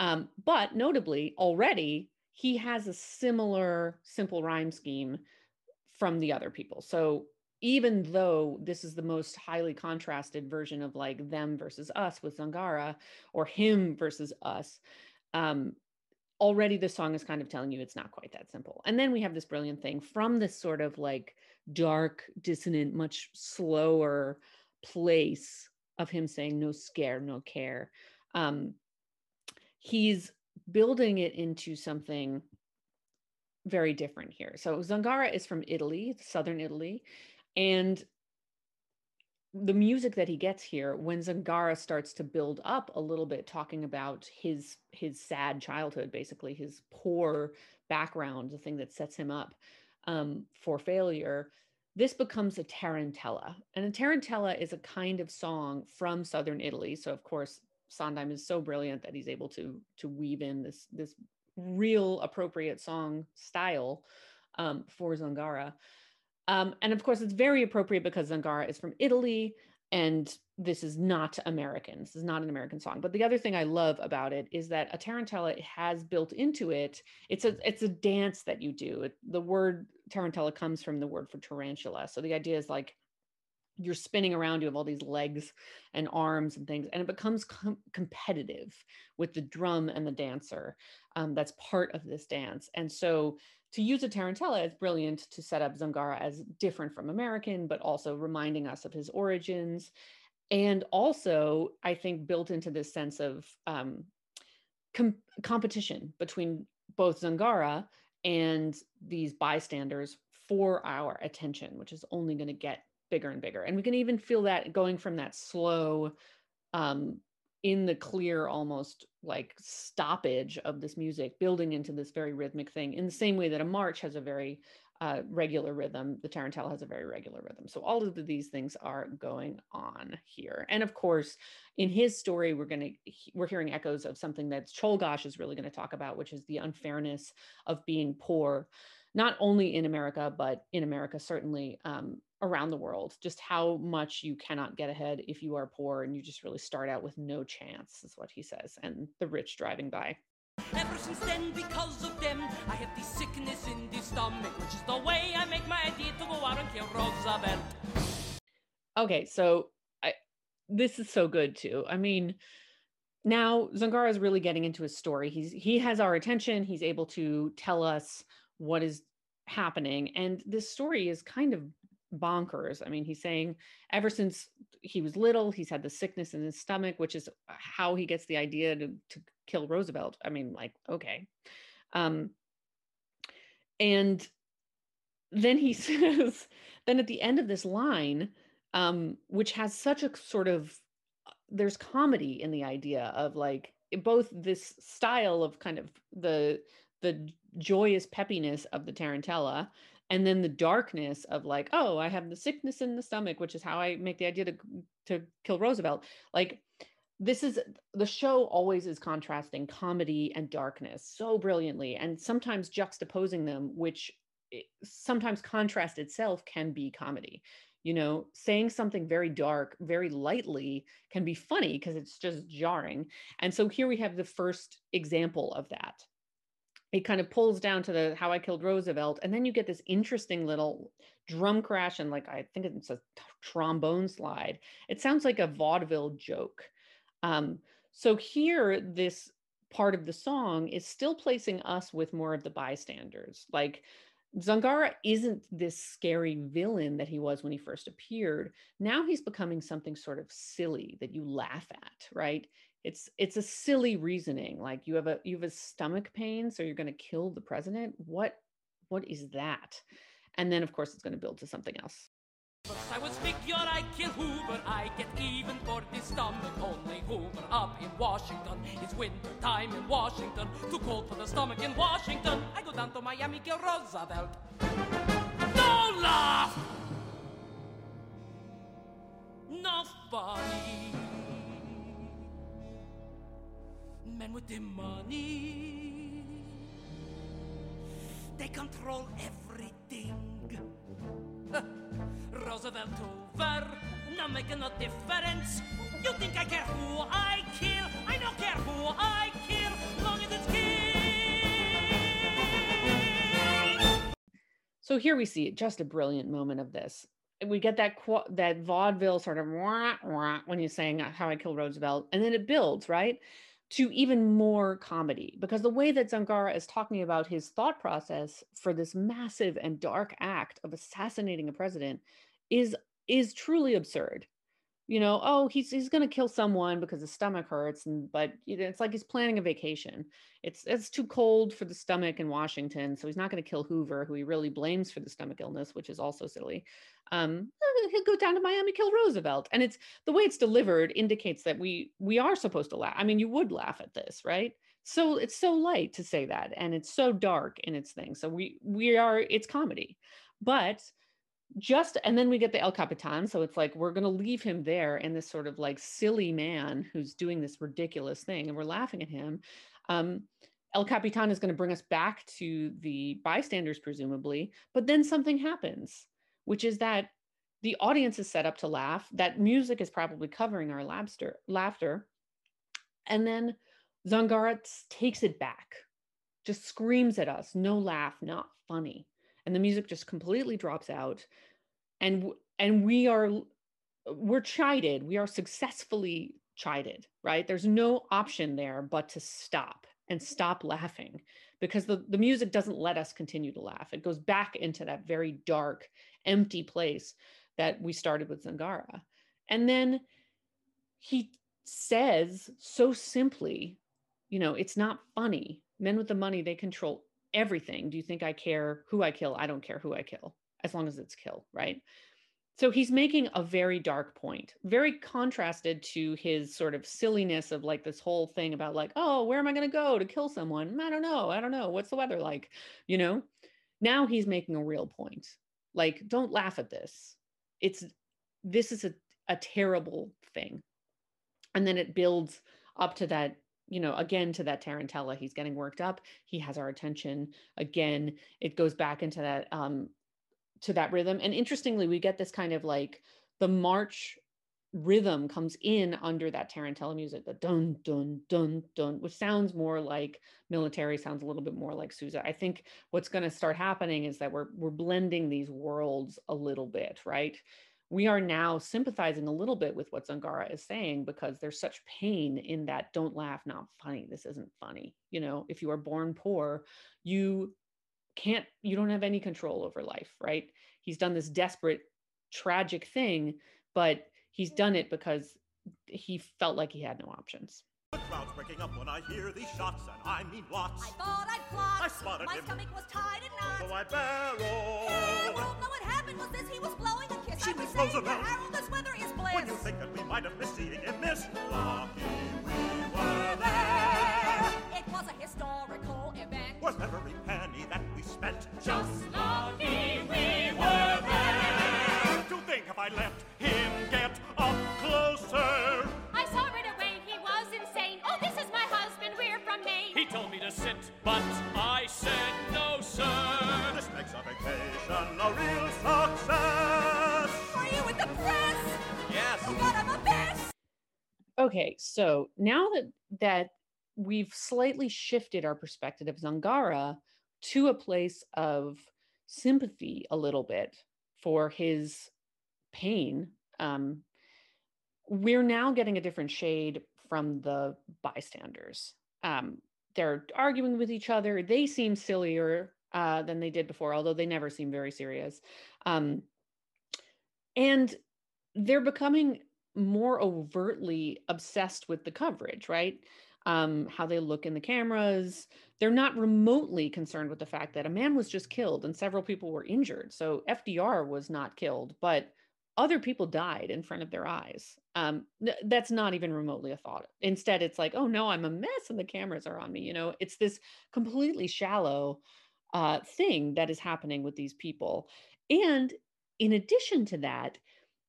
Um, but notably, already he has a similar simple rhyme scheme from the other people. So even though this is the most highly contrasted version of like them versus us with Zangara or him versus us, um, already the song is kind of telling you it's not quite that simple. And then we have this brilliant thing from this sort of like dark, dissonant, much slower place of him saying no scare, no care. Um, he's building it into something very different here. So Zangara is from Italy, southern Italy, and the music that he gets here when Zangara starts to build up a little bit talking about his his sad childhood basically his poor background the thing that sets him up um, for failure this becomes a tarantella and a tarantella is a kind of song from southern Italy so of course Sondheim is so brilliant that he's able to to weave in this this real appropriate song style um, for Zangara um, and of course, it's very appropriate because Zangara is from Italy and this is not American. This is not an American song. But the other thing I love about it is that a tarantella has built into it. It's a it's a dance that you do. It, the word tarantella comes from the word for tarantula. So the idea is like you're spinning around you have all these legs and arms and things and it becomes com- competitive with the drum and the dancer um, that's part of this dance and so to use a tarantella is brilliant to set up zangara as different from american but also reminding us of his origins and also i think built into this sense of um, com- competition between both zangara and these bystanders for our attention which is only going to get bigger and bigger. And we can even feel that going from that slow, um, in the clear, almost like stoppage of this music, building into this very rhythmic thing, in the same way that a march has a very uh, regular rhythm, the tarantella has a very regular rhythm. So all of these things are going on here. And of course, in his story, we're going to we're hearing echoes of something that Czolgosz is really going to talk about, which is the unfairness of being poor not only in America, but in America, certainly um, around the world, just how much you cannot get ahead if you are poor and you just really start out with no chance, is what he says, and the rich driving by. Ever since then, because of them, I have this sickness in the stomach, which is the way I make my idea to go out and kill Roosevelt. Okay, so I, this is so good too. I mean, now Zangara is really getting into his story. He's he has our attention. He's able to tell us what is happening, and this story is kind of bonkers. I mean, he's saying ever since he was little, he's had the sickness in his stomach, which is how he gets the idea to to kill Roosevelt. I mean, like okay, um, and then he says, then at the end of this line, um, which has such a sort of there's comedy in the idea of like both this style of kind of the the joyous peppiness of the tarantella and then the darkness of like oh i have the sickness in the stomach which is how i make the idea to to kill roosevelt. Like this is the show always is contrasting comedy and darkness so brilliantly and sometimes juxtaposing them which eh, sometimes contrast itself can be comedy. You know saying something very dark very lightly can be funny because it's just jarring. And so here we have the first example of that it kind of pulls down to the how i killed roosevelt and then you get this interesting little drum crash and like i think it's a trombone slide it sounds like a vaudeville joke um, so here this part of the song is still placing us with more of the bystanders like Zangara isn't this scary villain that he was when he first appeared. Now he's becoming something sort of silly that you laugh at, right? It's it's a silly reasoning. Like you have a you have a stomach pain, so you're going to kill the president. What what is that? And then of course it's going to build to something else. I I kill Hoover, I get even for this stomach. Only Hoover up in Washington. It's winter time in Washington. Too cold for the stomach in Washington. I go down to Miami, Roosevelt. Laugh. Men with the money, they control everything. Roosevelt over, not making no difference. You think I care who I kill? I don't care who I kill, long as it's kill. So here we see just a brilliant moment of this. We get that qu- that vaudeville sort of wah, wah, when he's saying how I killed Roosevelt, and then it builds right to even more comedy because the way that Zangara is talking about his thought process for this massive and dark act of assassinating a president is is truly absurd. You know, oh, he's he's going to kill someone because his stomach hurts, and but it's like he's planning a vacation. It's it's too cold for the stomach in Washington, so he's not going to kill Hoover, who he really blames for the stomach illness, which is also silly. Um, he'll go down to Miami, kill Roosevelt, and it's the way it's delivered indicates that we we are supposed to laugh. I mean, you would laugh at this, right? So it's so light to say that, and it's so dark in its thing. So we we are it's comedy, but just and then we get the El Capitan. So it's like we're to leave him there and this sort of like silly man who's doing this ridiculous thing, and we're laughing at him. Um, El Capitan is going to bring us back to the bystanders, presumably, but then something happens, which is that the audience is set up to laugh. That music is probably covering our laughter, laughter, and then Zangara takes it back, just screams at us, "No laugh, not funny." And the music just completely drops out. And and we are we're chided. We are successfully chided right? There's no option there but to stop and stop laughing because the, the music doesn't let us continue to laugh. It goes back into that very dark empty place that we started with zangara. And then he says so simply you know it's not funny. Men with the money they control everything. Do you think I care who I kill? I don't care who I kill, as long as it's kill, right? So he's making a very dark point, very contrasted to his sort of silliness of like this whole thing about like, oh, where am I going to go to kill someone? I don't know. I don't know. What's the weather like? You know, now he's making a real point. Like, don't laugh at this. It's this is a, a terrible thing. And then it builds up to that you know, again to that Tarantella, he's getting worked up. He has our attention. Again, it goes back into that um to that rhythm. And interestingly, we get this kind of like the march rhythm comes in under that Tarantella music, the dun dun dun dun, which sounds more like military, sounds a little bit more like Sousa. I think what's going to start happening is that we're we're blending these worlds a little bit, right? We are now sympathizing a little bit with what Zangara is saying because there's such pain in that don't laugh, not funny. This isn't funny. You know, if you are born poor, you can't, you don't have any control over life, right? He's done this desperate, tragic thing, but he's done it because he felt like he had no options. The crowd's breaking up when I hear these shots, and I mean lots. I thought I'd plot. I spotted My him. stomach was tied in knots. So I Hey, barreled. well, no, what happened was this: he was blowing a kiss. She was was saying to Roosevelt. This weather is bliss. When you think that we might have missed seeing him miss, lucky we were there, it was a historical event. Worth every penny that we spent. Just lucky we were there. To think if I let him get up closer. I saw right away he was insane. Oh, this is my husband. We're from Maine. He told me to sit, but I Okay, so now that that we've slightly shifted our perspective of Zangara to a place of sympathy a little bit for his pain, um, we're now getting a different shade from the bystanders. Um, they're arguing with each other. They seem sillier uh, than they did before, although they never seem very serious. Um, and they're becoming more overtly obsessed with the coverage, right? Um, how they look in the cameras. They're not remotely concerned with the fact that a man was just killed and several people were injured. So FDR was not killed, but other people died in front of their eyes. Um, th- that's not even remotely a thought. Instead, it's like, oh no, I'm a mess and the cameras are on me. You know, it's this completely shallow uh, thing that is happening with these people. And in addition to that,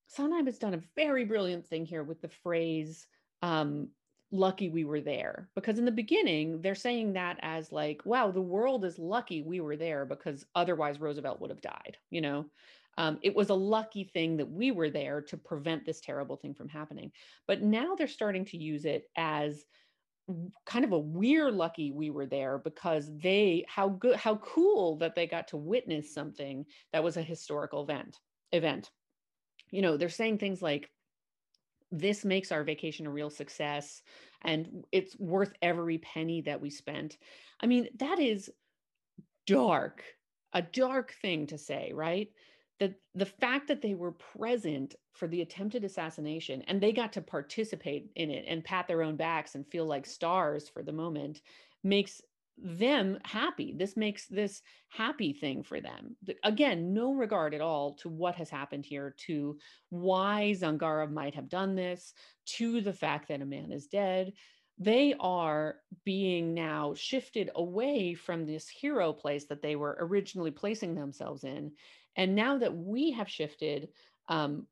Sondheim has done a very brilliant thing here with the phrase um, lucky we were there because in the beginning they're saying that as like wow the world is lucky we were there because otherwise roosevelt would have died you know? Um, it was a lucky thing that we were there to prevent this terrible thing from happening. But now they're starting to use it as kind of a we're lucky we were there because they how good how cool that they got to witness something that was a historical event event you know they're saying things like this makes our vacation a real success and it's worth every penny that we spent. I mean, that is dark, a dark thing to say, right? That the fact that they were present for the attempted assassination and they got to participate in it and pat their own backs and feel like stars for the moment makes them happy. This makes this happy thing for them. Again, no regard at all to what has happened here, to why Zangara might have done this, to the fact that a man is dead. They are being now shifted away from this hero place that they were originally placing themselves in. And now that we have shifted um,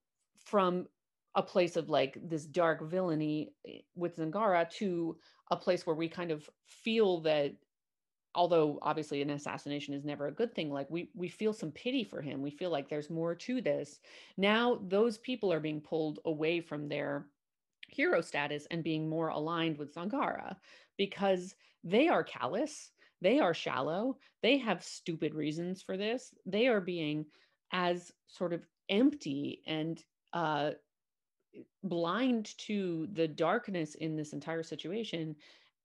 from a place of like this dark villainy eh, with Zangara to a place where we kind of feel that although obviously an assassination is never a good thing like we we feel some pity for him. We feel like there's more to this. Now those people are being pulled away from their hero status and being more aligned with Zangara because they are callous they are shallow they have stupid reasons for this. They are being as sort of empty and uh blind to the darkness in this entire situation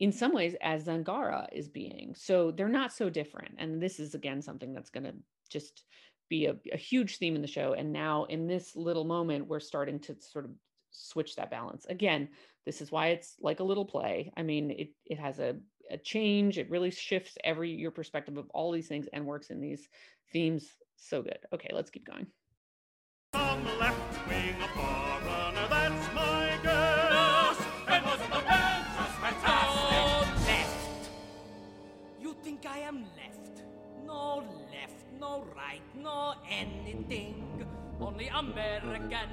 in some ways as Zangara is being. So they're not so different. And this is again something that's going to just be a, a huge theme in the show. And now in this little moment, we're starting to sort of switch that balance. Again, this is why it's like a little play. I mean, it it has a, a change. It really shifts every your perspective of all these things and works in these themes so good. Okay, let's keep going. Anything. Only American.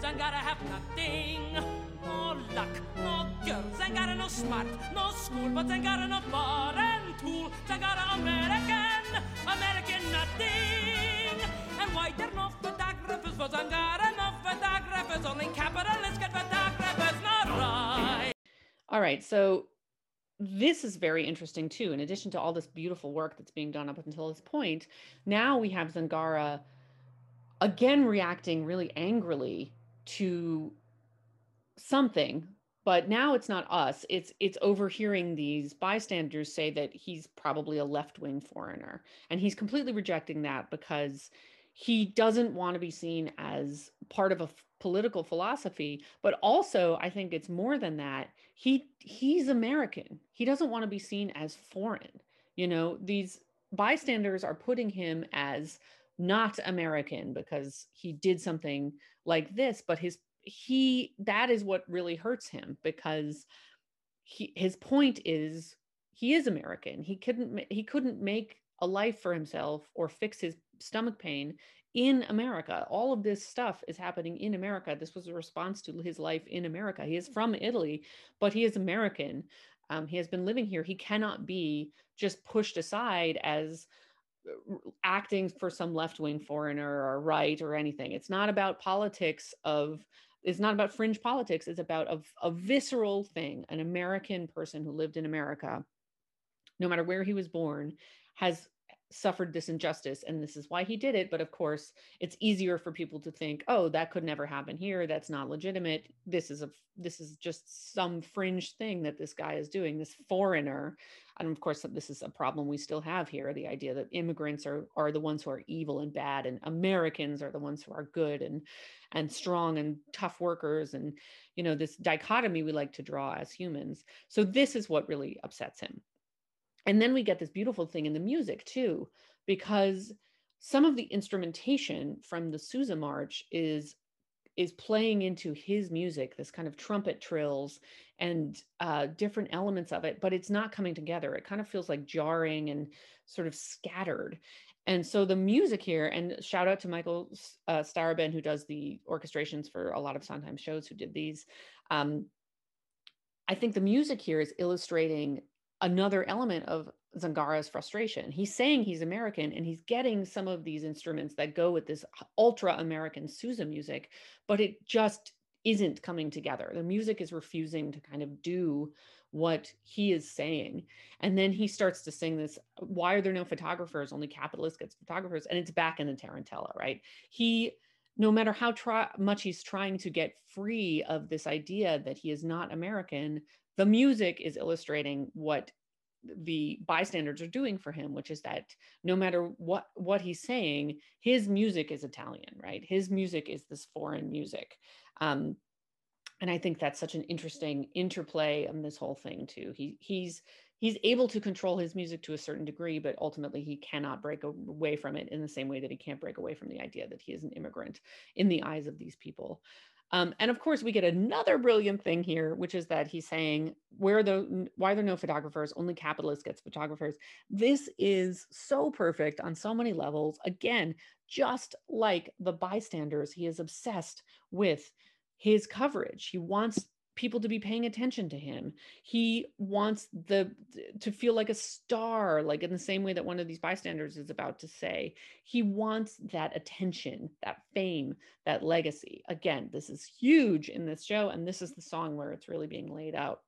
Zangara have nothing. No luck, no girl. Zangara no smart, no school, but Zangara no foreign tool. Zangara American, American nothing. And why there no photographers for Zangara? No photographers, only capitalists get photographers, not right. All right, so this is very interesting too. In addition to all this beautiful work that's being done up until this point, now we have Zangara again reacting really angrily to something but now it's not us it's it's overhearing these bystanders say that he's probably a left-wing foreigner and he's completely rejecting that because he doesn't want to be seen as part of a political philosophy but also i think it's more than that he he's american. He doesn't want to be seen as foreign you know? These bystanders are putting him as not american because he did something like this but his he that is what really hurts him because he his point is he is american. He couldn't he couldn't make a life for himself or fix his stomach pain in america all of this stuff is happening in america this was a response to his life in america he is from italy but he is american um, he has been living here he cannot be just pushed aside as uh, acting for some left-wing foreigner or right or anything it's not about politics of it's not about fringe politics it's about a, a visceral thing an american person who lived in america no matter where he was born has suffered this injustice and this is why he did it but of course it's easier for people to think oh that could never happen here. That's not legitimate. This is a this is just some fringe thing that this guy is doing this foreigner. And of course this is a problem we still have here the idea that immigrants are are the ones who are evil and bad and americans are the ones who are good and and strong and tough workers and you know this dichotomy we like to draw as humans. So this is what really upsets him and then we get this beautiful thing in the music too because some of the instrumentation from the Sousa March is is playing into his music this kind of trumpet trills and uh, different elements of it but it's not coming together it kind of feels like jarring and sort of scattered and so the music here, and shout out to Michael uh, who does the orchestrations for a lot of Sondheim shows, who did these. Um, I think the music here is illustrating another element of Zangara's frustration. He's saying he's American and he's getting some of these instruments that go with this ultra American Sousa music, but it just isn't coming together. The music is refusing to kind of do what he is saying. And then he starts to sing this why are there no photographers? Only capitalists gets photographers. And it's back in the Tarantella, right? He no matter how try, much he's trying to get free of this idea that he is not American, the music is illustrating what the bystanders are doing for him which is that no matter what what he's saying his music is italian right? His music is this foreign music. Um and i think that's such an interesting interplay in this whole thing too. He he's he's able to control his music to a certain degree but ultimately he cannot break away from it in the same way that he can't break away from the idea that he is an immigrant in the eyes of these people um, and of course, we get another brilliant thing here, which is that he's saying, "Where the why there are no photographers? Only capitalists gets photographers." This is so perfect on so many levels. Again, just like the bystanders, he is obsessed with his coverage. He wants people to be paying attention to him. He wants the to feel like a star, like in the same way that one of these bystanders is about to say. He wants that attention, that fame, that legacy. Again, this is huge in this show, and this is the song where it's really being laid out.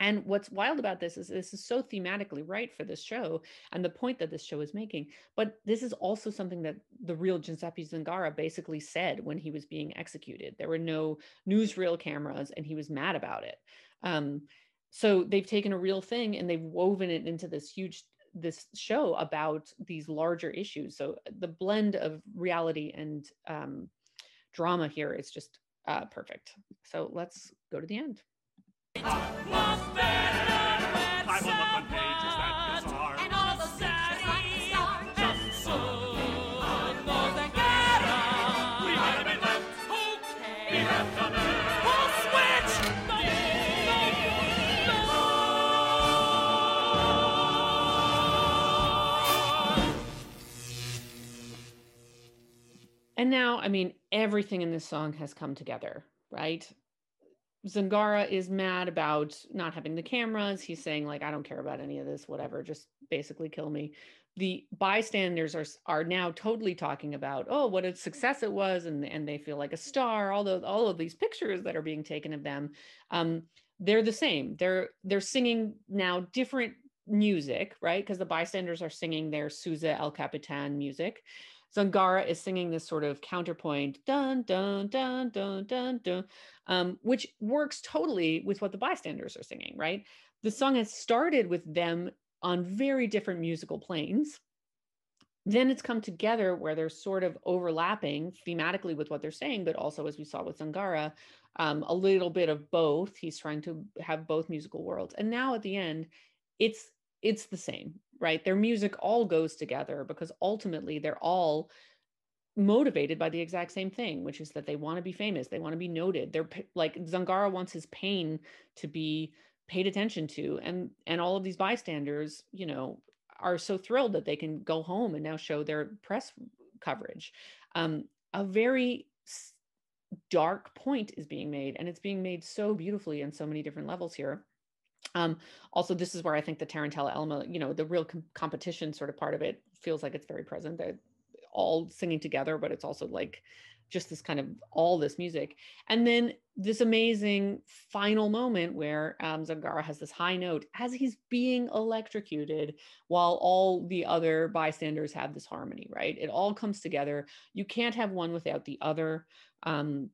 And what's wild about this is this is so thematically right for this show and the point that this show is making. But this is also something that the real Giuseppe Zangara basically said when he was being executed. There were no newsreel cameras, and he was mad about it. Um, so they've taken a real thing and they've woven it into this huge this show about these larger issues. So the blend of reality and um, drama here is just uh, perfect. So let's go to the end. And now, I mean, everything in this song has come together, right? Zangara is mad about not having the cameras. He's saying, like, I don't care about any of this, whatever, just basically kill me. The bystanders are are now totally talking about, oh, what a success it was, and and they feel like a star. All those all of these pictures that are being taken of them, um, they're the same. They're they're singing now different music, right? Because the bystanders are singing their Sousa El Capitan music. Zangara is singing this sort of counterpoint, dun dun dun dun dun dun, um, which works totally with what the bystanders are singing, right? The song has started with them on very different musical planes. Then it's come together where they're sort of overlapping thematically with what they're saying, but also, as we saw with Zangara, um, a little bit of both. He's trying to have both musical worlds. And now at the end, it's it's the same, right? Their music all goes together because ultimately they're all motivated by the exact same thing, which is that they want to be famous, they want to be noted. They're like Zangara wants his pain to be paid attention to, and and all of these bystanders, you know, are so thrilled that they can go home and now show their press coverage. Um, a very dark point is being made, and it's being made so beautifully in so many different levels here. Um, also, this is where I think the Tarantella element, you know, the real com- competition sort of part of it feels like it's very present. They're all singing together, but it's also like just this kind of all this music. And then this amazing final moment where um, Zangara has this high note as he's being electrocuted while all the other bystanders have this harmony, right? It all comes together. You can't have one without the other. Um,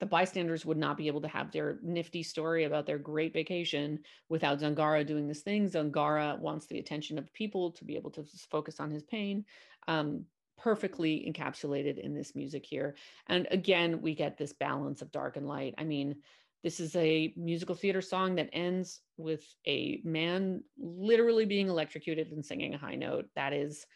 the bystanders would not be able to have their nifty story about their great vacation without Zangara doing this thing. Zangara wants the attention of people to be able to focus on his pain. Um, perfectly encapsulated in this music here. And again, we get this balance of dark and light. I mean, this is a musical theater song that ends with a man literally being electrocuted and singing a high note. That is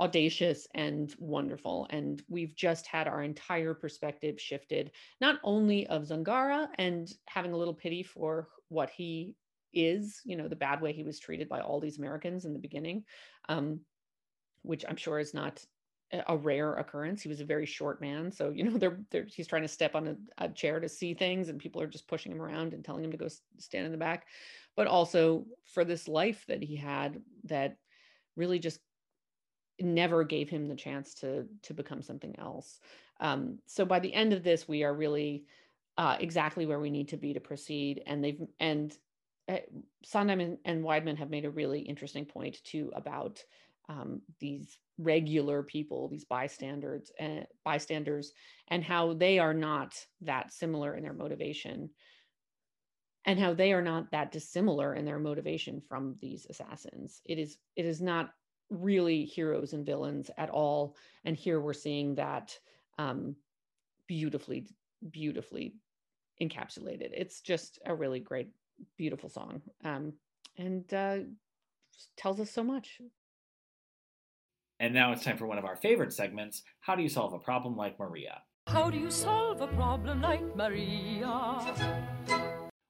audacious and wonderful. And we've just had our entire perspective shifted, not only of Zangara and having a little pity for what he is, you know, the bad way he was treated by all these Americans in the beginning. Um, which I'm sure is not a rare occurrence. He was a very short man, so you know they're, they're he's trying to step on a, a chair to see things, and people are just pushing him around and telling him to go stand in the back. But also for this life that he had that really just never gave him the chance to to become something else. Um, so by the end of this, we are really uh, exactly where we need to be to proceed, and they've and uh, Sondheim and, and Weidman have made a really interesting point too about um, these regular people, these bystanders, uh, bystanders, and how they are not that similar in their motivation, and how they are not that dissimilar in their motivation from these assassins. It is it is not really heroes and villains at all, and here we're seeing that um, beautifully, beautifully encapsulated. It's just a really great, beautiful song, um, and uh, tells us so much. And now it's time for one of our favorite segments How do you solve a problem like Maria? How do you solve a problem like Maria?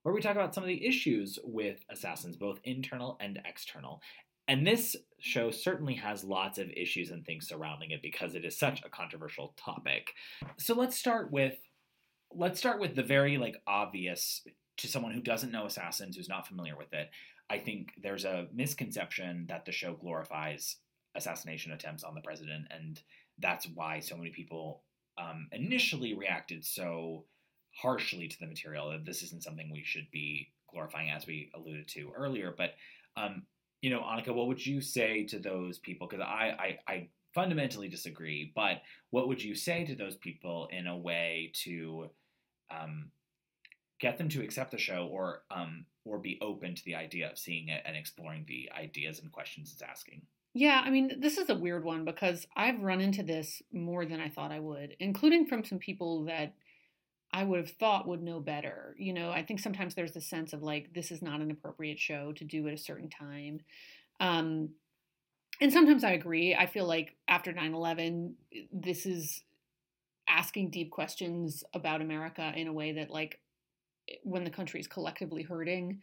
where we talk about some of the issues with assassins, both internal and external. And this show certainly has lots of issues and things surrounding it because it is such a controversial topic. So let's start with let's start with the very like obvious to someone who doesn't know assassins, who's not familiar with it. I think there's a misconception that the show glorifies assassination attempts on the president, and that's why so many people um, initially reacted so harshly to the material that this isn't something we should be glorifying as we alluded to earlier but um, you know annika what would you say to those people? Because I, I i fundamentally disagree but what would you say to those people in a way to um, get them to accept the show or um, or be open to the idea of seeing it and exploring the ideas and questions it's asking? Yeah, I mean, this is a weird one because I've run into this more than I thought I would, including from some people that I would have thought would know better. You know, I think sometimes there's this sense of like, this is not an appropriate show to do at a certain time. Um, and sometimes I agree. I feel like after 9 11, this is asking deep questions about America in a way that, like, when the country is collectively hurting,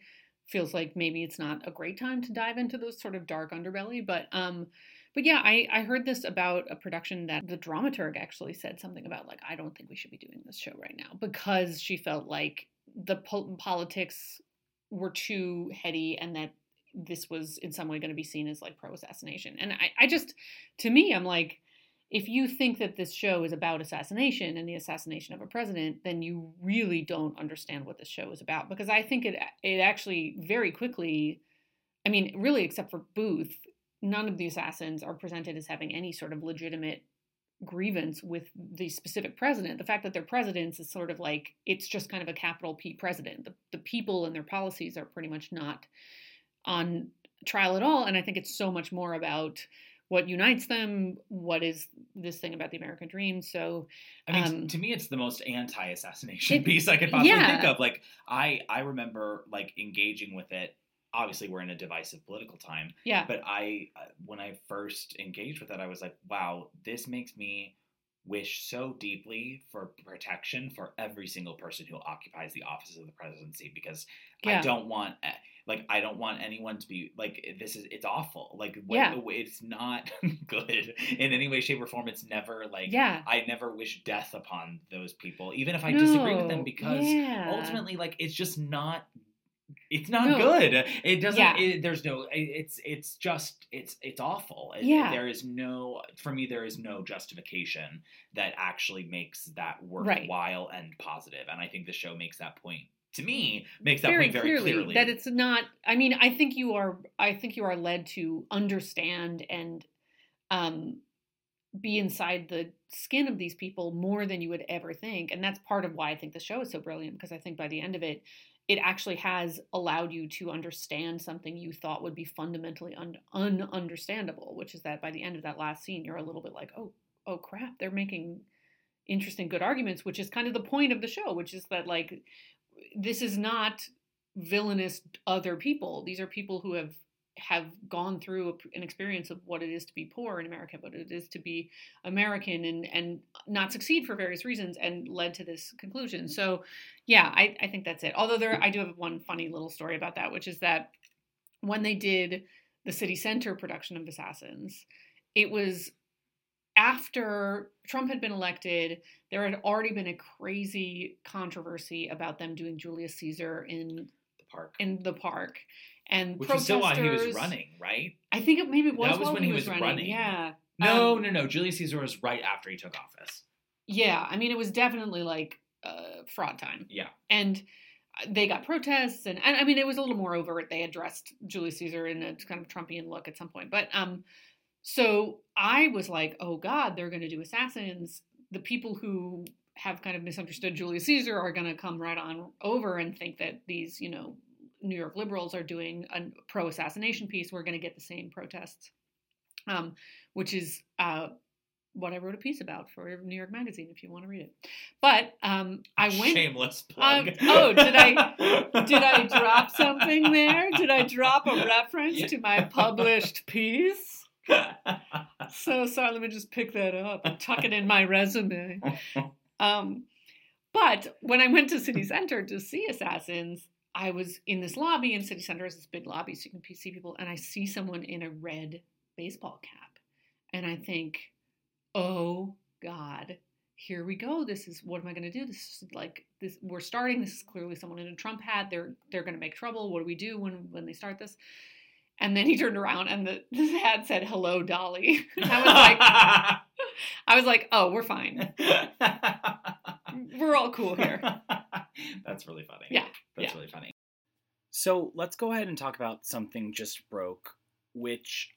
feels like maybe it's not a great time to dive into those sort of dark underbelly. But um, but yeah, I I heard this about a production that the dramaturg actually said something about like I don't think we should be doing this show right now because she felt like the po- politics were too heady and that this was in some way going to be seen as like pro assassination. And I I just to me I'm like if you think that this show is about assassination and the assassination of a president, then you really don't understand what this show is about. Because I think it it actually very quickly, I mean, really, except for Booth, none of the assassins are presented as having any sort of legitimate grievance with the specific president. The fact that they're presidents is sort of like it's just kind of a capital P president. The the people and their policies are pretty much not on trial at all. And I think it's so much more about what unites them, what is this thing about the American dream. So I mean, Um, to me, it's the most anti-assassination it- piece I could possibly yeah. think of. Like, I I remember like engaging with it. Obviously, we're in a divisive political time, yeah. but I uh, when I first engaged with it, I was like, wow, this makes me wish so deeply for protection for every single person who occupies the office of the presidency because I don't want eh, like I don't want anyone to be like this is it's awful like what, Yeah. it's not good in any way shape or form it's never like yeah. I never wish death upon those people, even if I disagree with them, because yeah. ultimately, like, it's just not. It's not No. good. It doesn't. Yeah. It, there's no. it- It's. It's just. It's. It's awful. It- Yeah. There is no. For me, there is no justification that actually makes that Right. worthwhile and positive. And I think the show makes that point. To me, makes that very point very clearly, clearly. that it's not i mean i think you are i think you are led to understand and um be inside the skin of these people more than you would ever think and that's part of why i think the show is so brilliant because i think by the end of it it actually has allowed you to understand something you thought would be fundamentally un- ununderstandable which is that by the end of that last scene you're a little bit like oh oh crap they're making interesting good arguments which is kind of the point of the show which is that like this is not villainous other people. These are people who have have gone through a, an experience of what it is to be poor in America, what it is to be American, and and not succeed for various reasons, and led to this conclusion. So, yeah, I, I think that's it. Although there, I do have one funny little story about that, which is that when they did the city center production of Assassins, it was after Trump had been elected. There had already been a crazy controversy about them doing Julius Caesar in The park. in the park, and Which was still while he was running, right? I think it maybe it was That was while when he he was, was running. running. Yeah. No, Um, no, no. Julius Caesar was right after he took office. Yeah, I mean, it was definitely like uh, fraud time. Yeah. And uh, they got protests, and, and I mean, it was a little more overt. They addressed Julius Caesar in a kind of Trumpian look at some point. But um, so I was like, oh God, they're going to do assassins. The people who have kind of misunderstood Julius Caesar are going to come right on over and think that these, you know, New York liberals are doing a pro assassination piece. We're going to get the same protests, um, which is uh, what I wrote a piece about for New York Magazine if you want to read it. But um, I went. Shameless plug. Um, oh, did I- Did I drop something there? Did I drop a reference to my published piece? So sorry, let me just pick that up and tuck it in my resume. Um, but when I went to City Center to see Assassins, I was in this lobby, in City Center is this big lobby, so you can see people, and I see someone in a red baseball cap, and I think, oh God, here we go. This is what am I going to do? This is like this. We're starting. This is clearly someone in a Trump hat. They're they're going to make trouble. What do we do when when they start this? And then he turned around, and the this hat said "Hello, Dolly." And I was like, I was like, oh, we're fine. We're all cool here. That's really funny. Yeah, That's yeah. really funny. So let's go ahead and talk about something just broke, which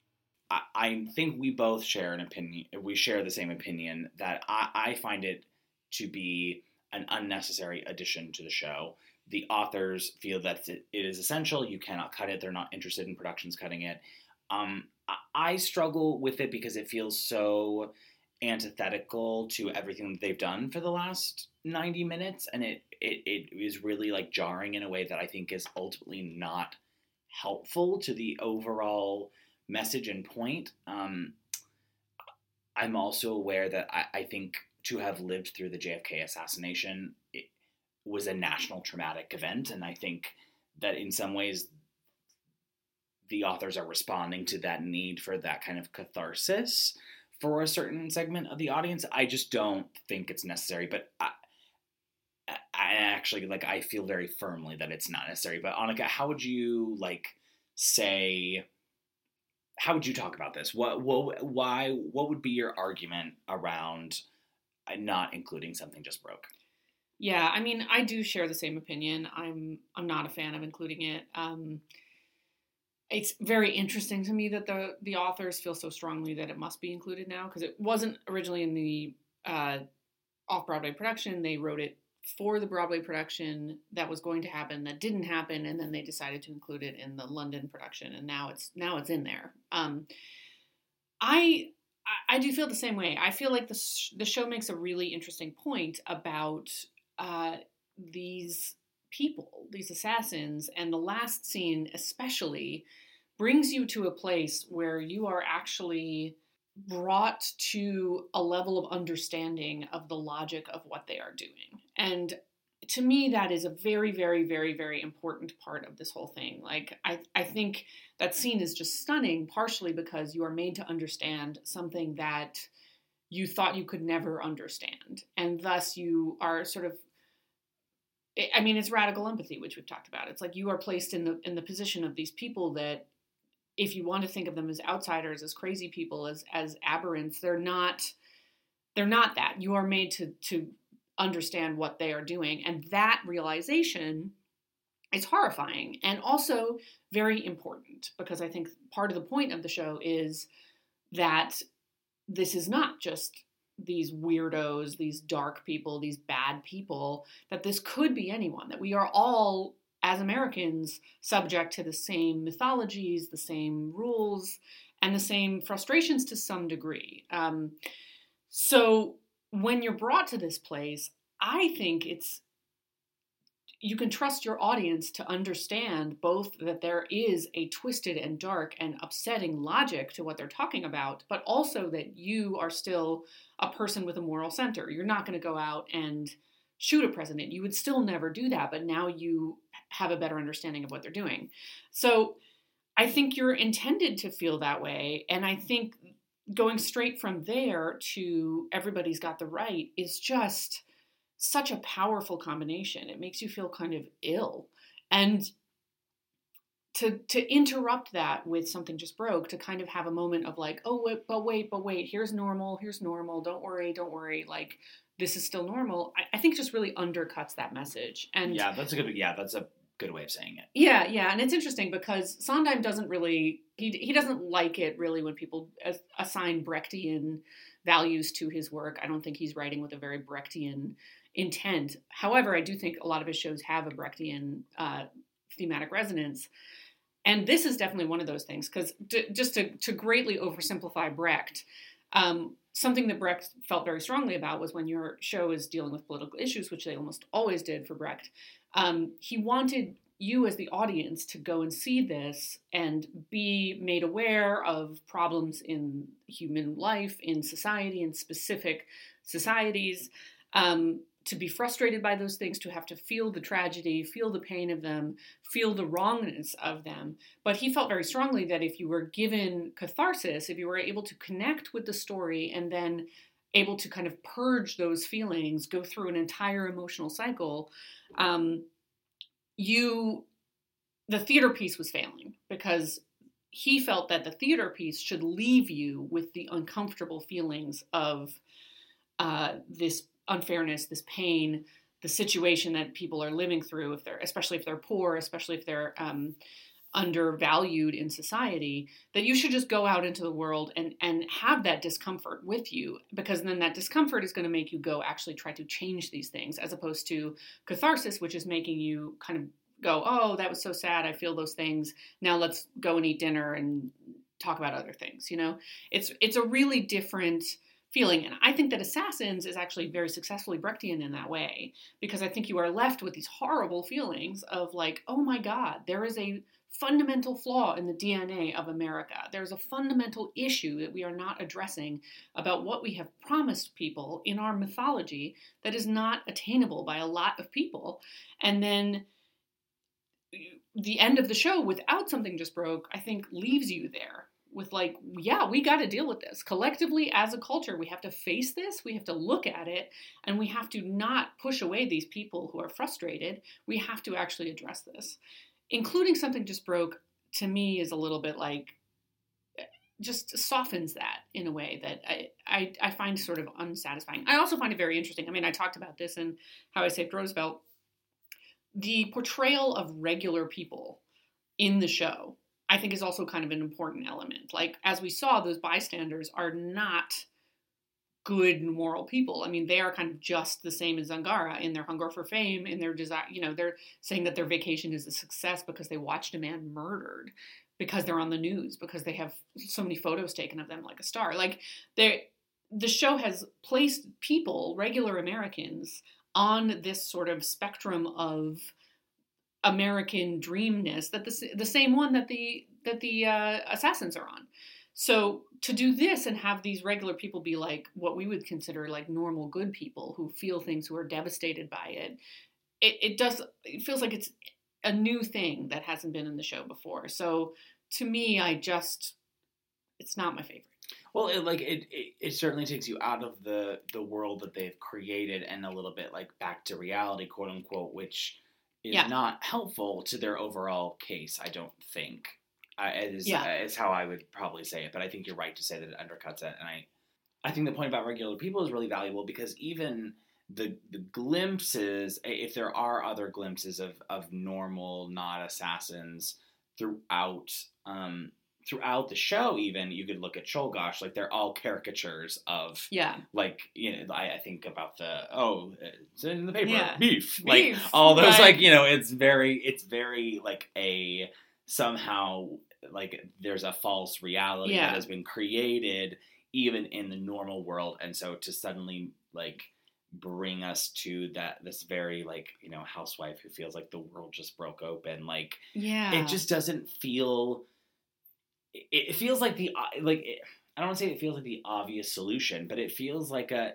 I, I think we both share an opinion. We share the same opinion that I, I find it to be an unnecessary addition to the show. The authors feel that it is essential. You cannot cut it. They're not interested in productions cutting it. Um, I struggle with it because it feels so antithetical to everything that they've done for the last 90 minutes and it, it it is really like jarring in a way that I think is ultimately not helpful to the overall message and point. Um, I'm also aware that I, I think to have lived through the JFK assassination was a national traumatic event, and I think that in some ways the authors are responding to that need for that kind of catharsis for a certain segment of the audience. I just don't think it's necessary, but I, I actually like I feel very firmly that it's not necessary. But Annika, how would you like say? How would you talk about this? What, what, why, what would be your argument around uh, not including something just broke? Yeah, I mean, I do share the same opinion. I'm I'm not a fan of including it. Um, it's very interesting to me that the the authors feel so strongly that it must be included now because it wasn't originally in the uh, off Broadway production. They wrote it for the Broadway production that was going to happen that didn't happen, and then they decided to include it in the London production, and now it's now it's in there. Um, I I- do feel the same way. I feel like the sh- the show makes a really interesting point about uh, these people, these assassins, and the last scene especially brings you to a place where you are actually brought to a level of understanding of the logic of what they are doing. And to me that is a very very very very important part of this whole thing like i i think that scene is just stunning partially because you are made to understand something that you thought you could never understand and thus you are sort of I- mean, it's radical empathy, which we've talked about. It's like you are placed in the in the position of these people that, if you want to think of them as outsiders, as crazy people, as as aberrants, they're not. They're not that. You are made to to understand what they are doing, and that realization is horrifying and also very important because I think part of the point of the show is that this is not just these weirdos, these dark people, these bad people, that this could be anyone, that we are all, as Americans, subject to the same mythologies, the same rules, and the same frustrations to some degree. Um, so when you're brought to this place, I think it's you can trust your audience to understand both that there is a twisted and dark and upsetting logic to what they're talking about, but also that you are still a person with a moral center. You're not going to go out and shoot a president. You would still never do that, but now you have a better understanding of what they're doing. So I think you're intended to feel that way. And I think going straight from there to everybody's got the right is just such a powerful combination. It makes you feel kind of ill. And to to interrupt that with something just broke, to kind of have a moment of like, oh wait, but wait, but wait, here's normal, here's normal, don't worry, don't worry, like this is still normal, I, I think just really undercuts that message. And yeah, that's a good. Yeah, that's a good way of saying it. yeah, yeah, and it's interesting because Sondheim doesn't really he he doesn't like it really when people as- assign Brechtian values to his work. I don't think he's writing with a very Brechtian intent. However, I do think a lot of his shows have a Brechtian uh, thematic resonance. And this is definitely one of those things because just to, to greatly oversimplify Brecht, um, something that Brecht felt very strongly about was when your show is dealing with political issues, which they almost always did for Brecht. Um, he wanted you as the audience to go and see this and be made aware of problems in human life, in society, in specific societies, um, to be frustrated by those things, to have to feel the tragedy, feel the pain of them, feel the wrongness of them. But he felt very strongly that if you were given catharsis, if you were able to connect with the story and then able to kind of purge those feelings, go through an entire emotional cycle, um, you the theater piece was failing because he felt that the theater piece should leave you with the uncomfortable feelings of uh, this unfairness, this pain, the situation that people are living through, if they're especially if they're poor, especially if they're um, undervalued in society, that you should just go out into the world and and have that discomfort with you, because then that discomfort is going to make you go actually try to change these things, as opposed to catharsis, which is making you kind of go, oh, that was so sad. I feel those things. Now let's go and eat dinner and talk about other things. You know, it's it's a really different feeling, and I think that Assassins is actually very successfully Brechtian in that way because I think you are left with these horrible feelings of like, oh my God, there is a fundamental flaw in the DNA of America. There's a fundamental issue that we are not addressing about what we have promised people in our mythology that is not attainable by a lot of people. And then the end of the show without something just broke, I think leaves you there with like, yeah, we got to deal with this collectively as a culture. We have to face this, we have to look at it, and we have to not push away these people who are frustrated. We have to actually address this. Including something just broke to me is a little bit like eh, just softens that in a way that I, I, I find sort of unsatisfying. I also find it very interesting. I mean, I talked about this in How I Saved Roosevelt the portrayal of regular people in the show i think is also kind of an important element. Like as we saw those bystanders are not good moral people. I mean they are kind of just the same as zangara in their hunger for fame in their desire you know they're saying that their vacation is a success because they watched a man murdered because they're on the news because they have so many photos taken of them like a star. Like they the show has placed people regular americans on this sort of spectrum of American dreamness that the the same one that the that the uh, assassins are on. So to do this and have these regular people be like what we would consider like normal good people who feel things who are devastated by it, it, it does it feels like it's a new thing that hasn't been in the show before. So to me, I just it's not my favorite. Well, it, like it, it, it certainly takes you out of the the world that they've created and a little bit like back to reality, quote unquote, which is Yeah. not helpful to their overall case. I don't think. I, it is Yeah. uh, is how I would probably say it, but I think you're right to say that it undercuts it, and I I think the point about regular people is really valuable because even the the glimpses, if there are other glimpses of of normal not assassins throughout um throughout the show even you could look at Czolgosz like they're all caricatures of Yeah. like you know I, I think about the oh it's in the paper Yeah. beef like Beef, all those right. like you know it's very it's very like a somehow like there's a false reality Yeah. that has been created even in the normal world and so to suddenly like bring us to that this very like you know housewife who feels like the world just broke open like Yeah. it just doesn't feel it, it feels like the uh, like i don't want to say it feels like the obvious solution but it feels like a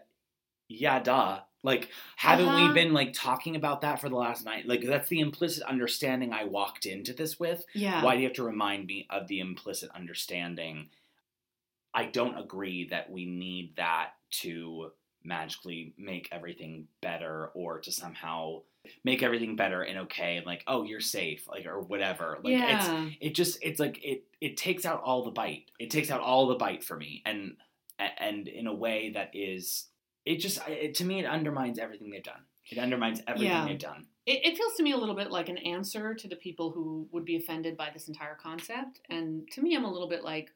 yeah duh like haven't Uh-huh. we been like talking about that for the last night like that's the implicit understanding i walked into this with yeah. why do you have to remind me of the implicit understanding I don't agree that we need that to magically make everything better or to somehow make everything better and okay and like oh you're safe like or whatever like it's yeah. it just it's like it it takes out all the bite it takes out all the bite for me and and in a way that is it just it, to me it undermines everything they've done it undermines everything Yeah. they've done It, it feels to me a little bit like an answer to the people who would be offended by this entire concept. And to me, I'm a little bit like,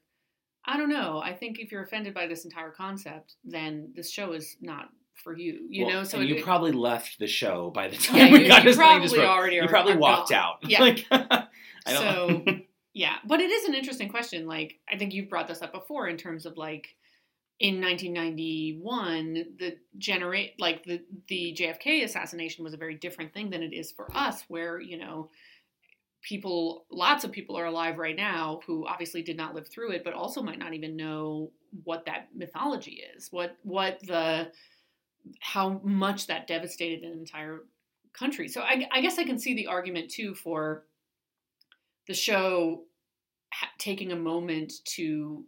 I don't know. I think if you're offended by this entire concept, then this show is not for you. You Well, know, so it, you probably left the show by the time yeah, we you, got you Something probably Just Broke. already you probably are walked gone. out Yeah. like I don't so yeah, but it is an interesting question. Like I think you've brought this up before in terms of like in 1991, the generate like the the JFK assassination was a very different thing than it is for us, where you know people, lots of people are alive right now who obviously did not live through it, but also might not even know what that mythology is, what what the how much that devastated an entire country. So I, I guess I can see the argument too for the show ha- taking a moment to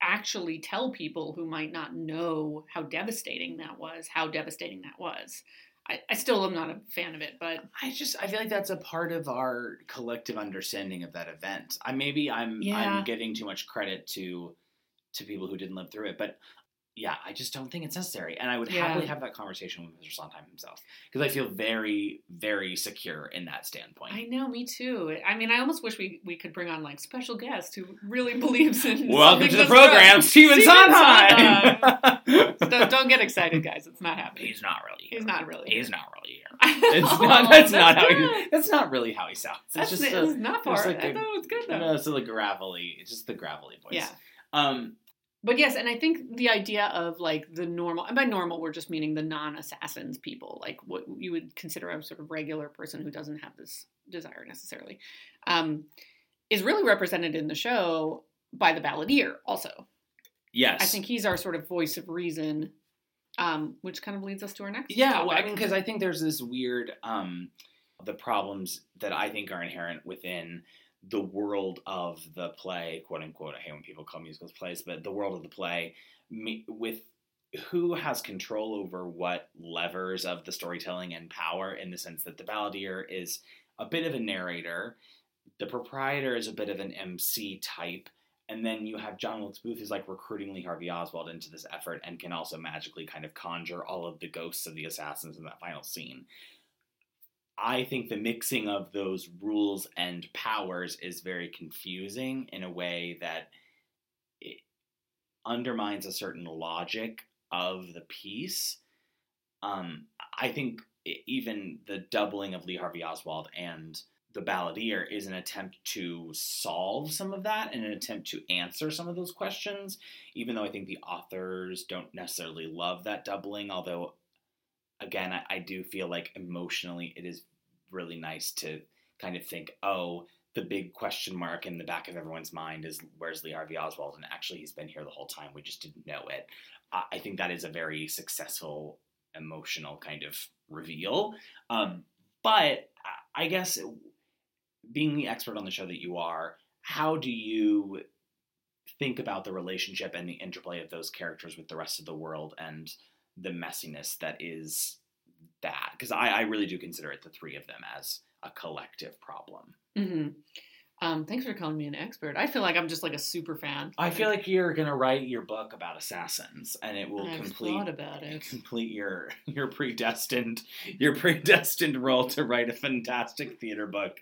actually tell people who might not know how devastating that was, how devastating that was. I, I still am not a fan of it, but I just I feel like that's a part of our collective understanding of that event. I maybe I'm Yeah. I'm giving too much credit to to people who didn't live through it, but yeah, I just don't think it's necessary. And I would Yeah. happily have that conversation with Mr. Sondheim himself because I feel very very secure in that standpoint. I know, me too. I mean, I almost wish we, we could bring on like special guest who really believes in. Welcome to the program, right. Stephen Stephen Sondheim. don't, don't get excited, guys. It's not happening. He's not really. Here. He's not really. Here. He's not really here. it's It's not. That's not how. He, that's not really how he sounds. It's That's just it's a, not far. like I a- thought it was good though. no, it's like gravelly. It's just the gravelly voice. Yeah. Um. But yes, and I think the idea of like the normal, and by normal, we're just meaning the non assassins people, like what you would consider a sort of regular person who doesn't have this desire necessarily, um, is really represented in the show by the balladeer also. Yes. I think he's our sort of voice of reason, um, which kind of leads us to our next Yeah, topic. well, I mean, because I think there's this weird, um, the problems that I think are inherent within the world of the play, quote unquote. I hate when people call musicals plays, but the world of the play, me, with who has control over what levers of the storytelling and power, in the sense that the balladeer is a bit of a narrator, the proprietor is a bit of an MC type. And then you have John Wilkes Booth who's like recruiting Lee Harvey Oswald into this effort and can also magically kind of conjure all of the ghosts of the assassins in that final scene. I think the mixing of those rules and powers is very confusing in a way that it undermines a certain logic of the piece. Um, I think even the doubling of Lee Harvey Oswald and the balladeer is an attempt to solve some of that and an attempt to answer some of those questions, even though I think the authors don't necessarily love that doubling. Although, again, I, I do feel like emotionally it is really nice to kind of think, oh, the big question mark in the back of everyone's mind is where's Lee Harvey Oswald? And actually, he's been here the whole time. We just didn't know it. I I think that is a very successful emotional kind of reveal. Um, but I guess being the expert on the show that you are, how do you think about the relationship and the interplay of those characters with the rest of the world and the messiness that is that? Because I, I really do consider it the three of them as a collective problem. hmm Um, thanks for calling me an expert. I feel like I'm just like a super fan. I feel like you're gonna write your book about assassins, and it will I've complete about it. complete your your predestined your predestined role to write a fantastic theater book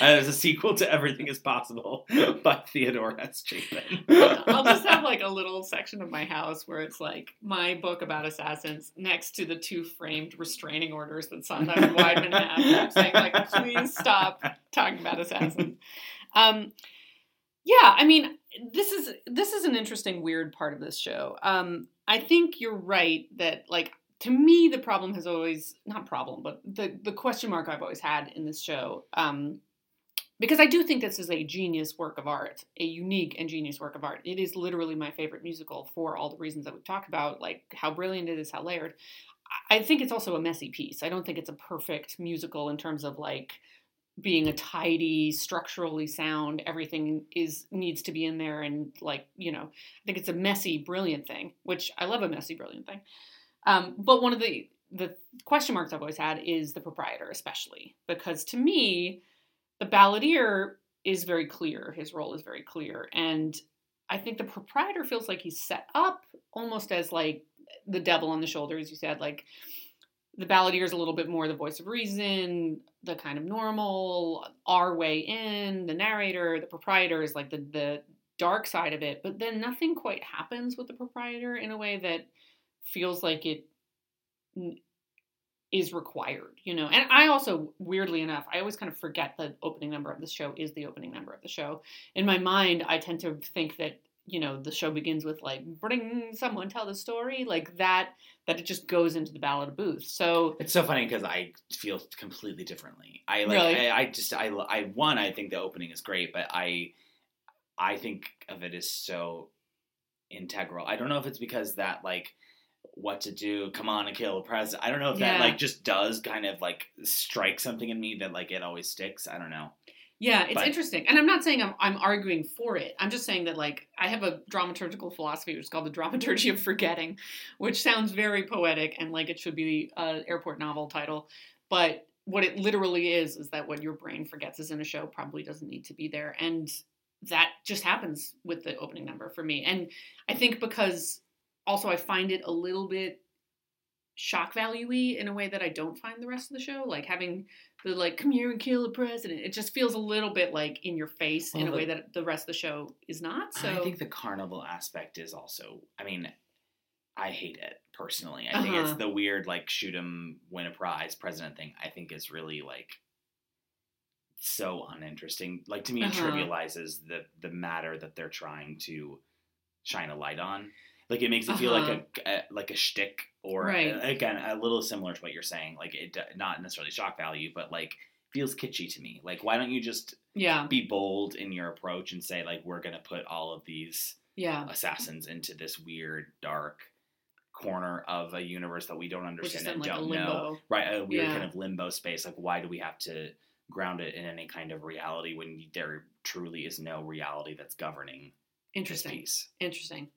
as a sequel to Everything Is Possible by Theodore S. Chapin. I'll just have like a little section of my house where it's like my book about assassins next to the two framed restraining orders that Sondheim and Weidman have, saying like, please stop talking about assassins. Um, yeah, I mean, this is this is an interesting, weird part of this show. Um, I think you're right that like to me the problem has always not problem, but the the question mark I've always had in this show. Um, because I do think this is a genius work of art, a unique and genius work of art. It is literally my favorite musical for all the reasons that we've talked about, like how brilliant it is, how layered. I I think it's also a messy piece. I don't think it's a perfect musical in terms of like being a tidy, structurally sound, everything is needs to be in there and like, you know, I think it's a messy, brilliant thing, which I love a messy, brilliant thing. Um, but one of the the question marks I've always had is the proprietor, especially because to me, the balladeer is very clear. His role is very clear, and I think the proprietor feels like he's set up almost as like the devil on the shoulder, as you said. Like the balladeer is a little bit more the voice of reason, the kind of normal, our way in. The narrator, the proprietor is like the the dark side of it. But then nothing quite happens with the proprietor in a way that feels like it is required, you know. And I also, weirdly enough, I always kind of forget the opening number of the show is the opening number of the show. In my mind, I tend to think that you know the show begins with like bring someone tell the story like that that it just goes into the ballad of booth so It's so funny because I feel completely differently. I like. Really? I, I just. I. I. One. I think the opening is great, but I. I think of it as so integral. I don't know if it's because that like what to do, come on and kill a president. I don't know if that Yeah. like just does kind of like strike something in me that like it always sticks. I don't know. Yeah, it's But- interesting. And I'm not saying I'm, I'm arguing for it. I'm just saying that, like, I have a dramaturgical philosophy which is called the dramaturgy of forgetting, which sounds very poetic and like it should be an airport novel title. But what it literally is, is that what your brain forgets is in a show probably doesn't need to be there. And that just happens with the opening number for me. And I think because also I find it a little bit shock value in a way that I don't find the rest of the show. Like having the like come here and kill the president. It just feels a little bit like in your face in a the- way that the rest of the show is not. So I think the carnival aspect is also. I mean, I hate it personally. I think Uh-huh. it's the weird like shoot 'em, win a prize president thing. I think is really like so uninteresting. Like to me, it Uh-huh. trivializes the the matter that they're trying to shine a light on. Like it makes it feel like a, a like a shtick, or Uh-huh. Right. again a little similar to what you're saying. Like it not necessarily shock value, but like feels kitschy to me. Like why don't you just yeah, be bold in your approach and say like we're gonna put all of these yeah, assassins into this weird dark corner of a universe that we don't understand and like don't know right a weird Yeah. kind of limbo space like why do we have to ground it in any kind of reality when there truly is no reality that's governing this Interesting. piece Interesting.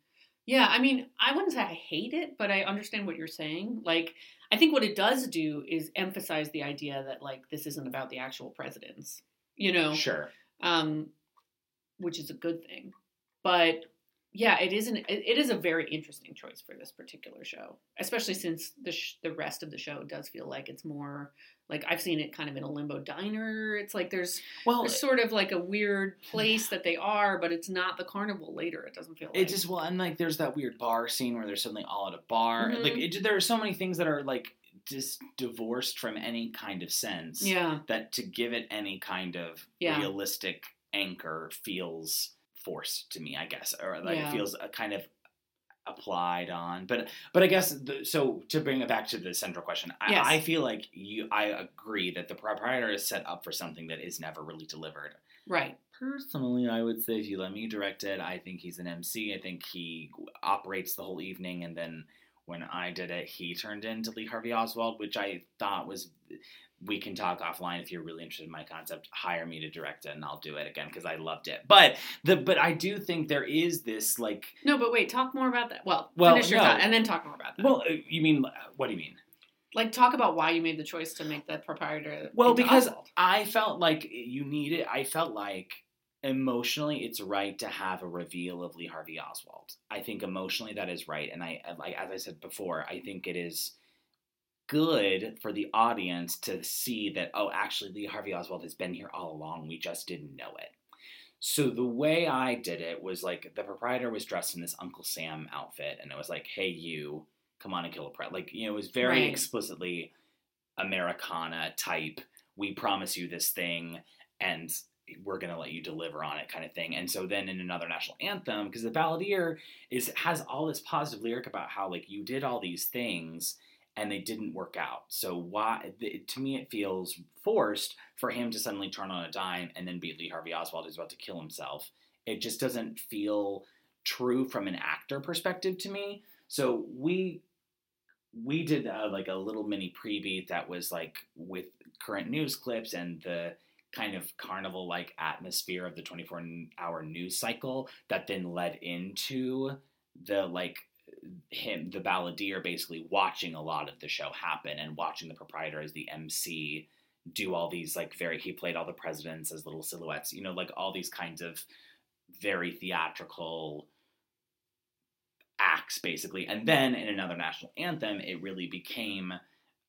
Yeah, I mean, I wouldn't say I hate it, but I understand what you're saying. Like, I think what it does do is emphasize the idea that like this isn't about the actual presidents, you know, sure um, which is a good thing. But yeah, it isn't. It, it is a very interesting choice for this particular show, especially since the sh- the rest of the show does feel like it's more like I've seen it kind of in a limbo diner. It's like there's well there's sort of like a weird place that they are, but it's not the carnival later. It doesn't feel like it just well and like there's that weird bar scene where they're suddenly all at a bar Mhm. like it, there are so many things that are like just divorced from any kind of sense yeah. that to give it any kind of Yeah. realistic anchor feels forced to me, I guess, or like Yeah. it feels a kind of applied on. But but I guess the, so. To bring it back to the central question, I, Yes. I feel like you. I agree that the proprietor is set up for something that is never really delivered. Right. Personally, I would say if you let me direct it, I think he's an MC. I think he operates the whole evening, and then when I did it, he turned into Lee Harvey Oswald, which I thought was. We can talk offline if you're really interested in my concept. Hire me to direct it, and I'll do it again because I loved it. But the but I do think there is this like. No, but wait, talk more about that. Well, Well, finish your no. thought and then talk more about that. Well, uh, you mean what do you mean? like talk about why you made the choice to make the proprietor. Well, because Oswald. I felt like you need it. I felt like emotionally it's right to have a reveal of Lee Harvey Oswald. I think emotionally that is right, and I like as I said before, I think it is good for the audience to see that oh, actually Lee Harvey Oswald has been here all along. We just didn't know it. So the way I did it was like the proprietor was dressed in this Uncle Sam outfit, and it was like, "Hey, you, come on and kill a pret." Like you know, it was very Right. explicitly Americana type. We promise you this thing, and we're gonna let you deliver on it, kind of thing. And so then in another national anthem, because the balladeer is has all this positive lyric about how like you did all these things and they didn't work out. So why? To me, it feels forced for him to suddenly turn on a dime and then be Lee Harvey Oswald who's about to kill himself. It just doesn't feel true from an actor perspective to me. So we we did like a little mini pre-beat that was like with current news clips and the kind of carnival like atmosphere of the 24 hour news cycle that then led into the like him the balladeer basically watching a lot of the show happen and watching the proprietor as the MC do all these like very he played all the presidents as little silhouettes you know like all these kinds of very theatrical acts basically and then in another national anthem it really became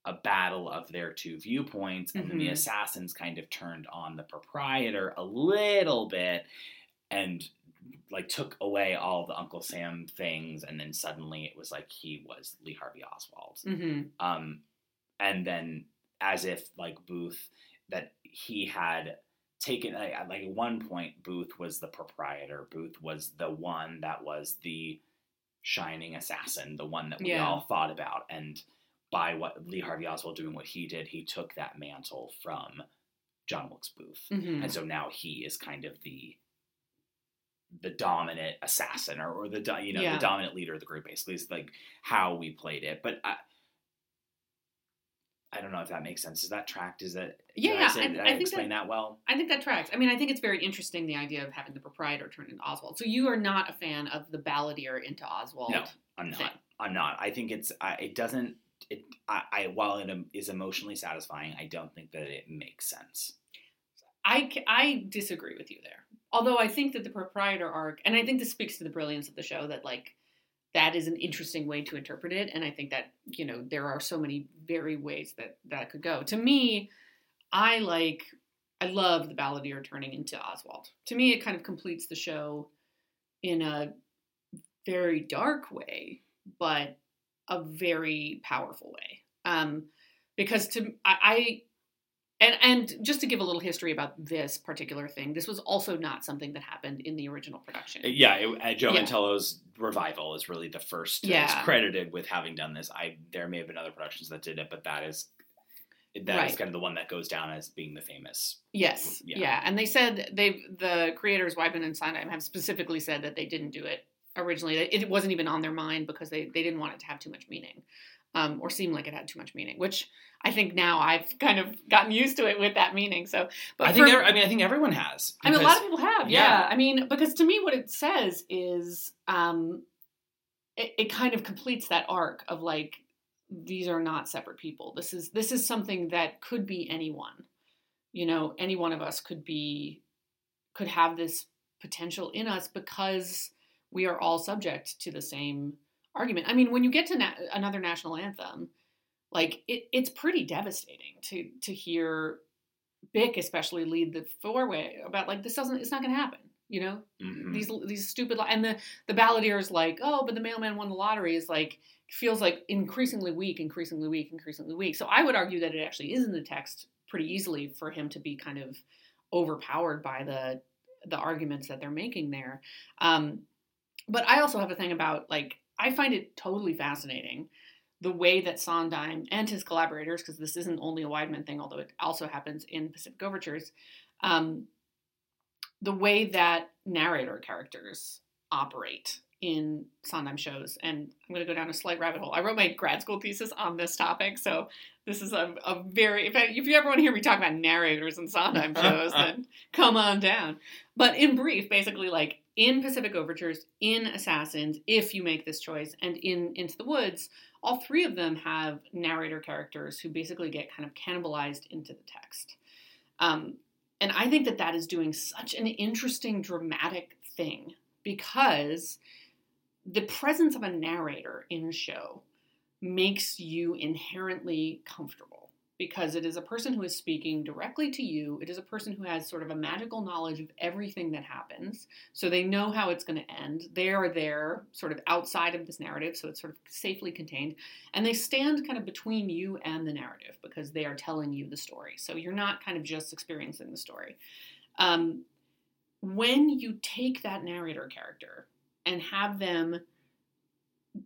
a battle of their two viewpoints and then the Mhm. assassins kind of turned on the proprietor a little bit and like took away all the uncle sam things and then suddenly it was like he was lee harvey oswald. Hmm um, and then as if like Booth that he had taken like, at like at one point Booth was the proprietor. Booth was the one that was the shining assassin the one that we Yeah. all thought about. And by what Lee Harvey Oswald doing what he did he took that mantle from John Wilkes Booth. Hmm and so now he is kind of the the dominant assassin or, or the you know Yeah. the dominant leader of the group basically is like how we played it but I I don't know if that makes sense. Is that tracked? Is that Yeah, yeah, I, say, I- I I, think explain that, well? I think that tracks. I mean, I think it's very interesting the idea of having the proprietor turn into Oswald. So you are not a fan of the balladeer into Oswald. No, I'm not. thing. I'm not. I think it's. I, it doesn't. It. I, I. While it is emotionally satisfying, I don't think that it makes sense. I, I disagree with you there. Although I think that the proprietor arc, and I think this speaks to the brilliance of the show, that like that is an interesting way to interpret it. And I think that you know there are so many very ways that that could go. To me, I like, I love the balladeer turning into Oswald. To me, it kind of completes the show in a very dark way, but a very powerful way. Um, because to I, I and and just to give a little history about this particular thing, this was also not something that happened in the original production. Yeah, it, uh, Joe Yeah. Mantello's revival is really the first. Yeah. Credited with having done this. I there may have been other productions that did it, but that is that is Right. kind of the one that goes down as being the famous. Yes, yeah. Yeah. and they said they the creators Weidman and Sondheim have specifically said that they didn't do it originally. It wasn't even on their mind because they they didn't want it to have too much meaning, um, or seem like it had too much meaning. Which I think now I've kind of gotten used to it with that meaning. So, but I think. for- I mean, I think everyone has. I mean, a lot of people have, yeah. yeah. I mean, because to me, what it says is, um, it, it kind of completes that arc of like, these are not separate people. This is this is something that could be anyone. You know, any one of us could be, could have this potential in us because we are all subject to the same argument. I mean, when you get to na- another national anthem, like it, it's pretty devastating to to hear Byck especially lead the four way about like this doesn't it's not going to happen. You know Mhm. these these stupid li- and the the balladeer is like oh but the mailman won the lottery is like feels like increasingly weak, increasingly weak, increasingly weak. So I would argue that it actually is in the text pretty easily for him to be kind of overpowered by the the arguments that they're making there. Um, but I also have a thing about like I find it totally fascinating the way that Sondheim and his collaborators, because this isn't only a Weidman thing, although it also happens in Pacific Overtures, um, the way that narrator characters operate in Sondheim shows. And I'm going to go down a slight rabbit hole. I wrote my grad school thesis on this topic, so this is a, a very if, I, if you ever want to hear me talk about narrators in Sondheim shows, then come on down. But in brief, basically, like in Pacific Overtures, in Assassins, if you make this choice, and in Into the Woods, all three of them have narrator characters who basically get kind of cannibalized into the text. Um, and I think that that is doing such an interesting, dramatic thing because the presence of a narrator in a show makes you inherently comfortable because it is a person who is speaking directly to you. It is a person who has sort of a magical knowledge of everything that happens. So they know how it's going to end. They are there sort of outside of this narrative, so it's sort of safely contained. And they stand kind of between you and the narrative because they are telling you the story. So you're not kind of just experiencing the story. Um, when you take that narrator character and have them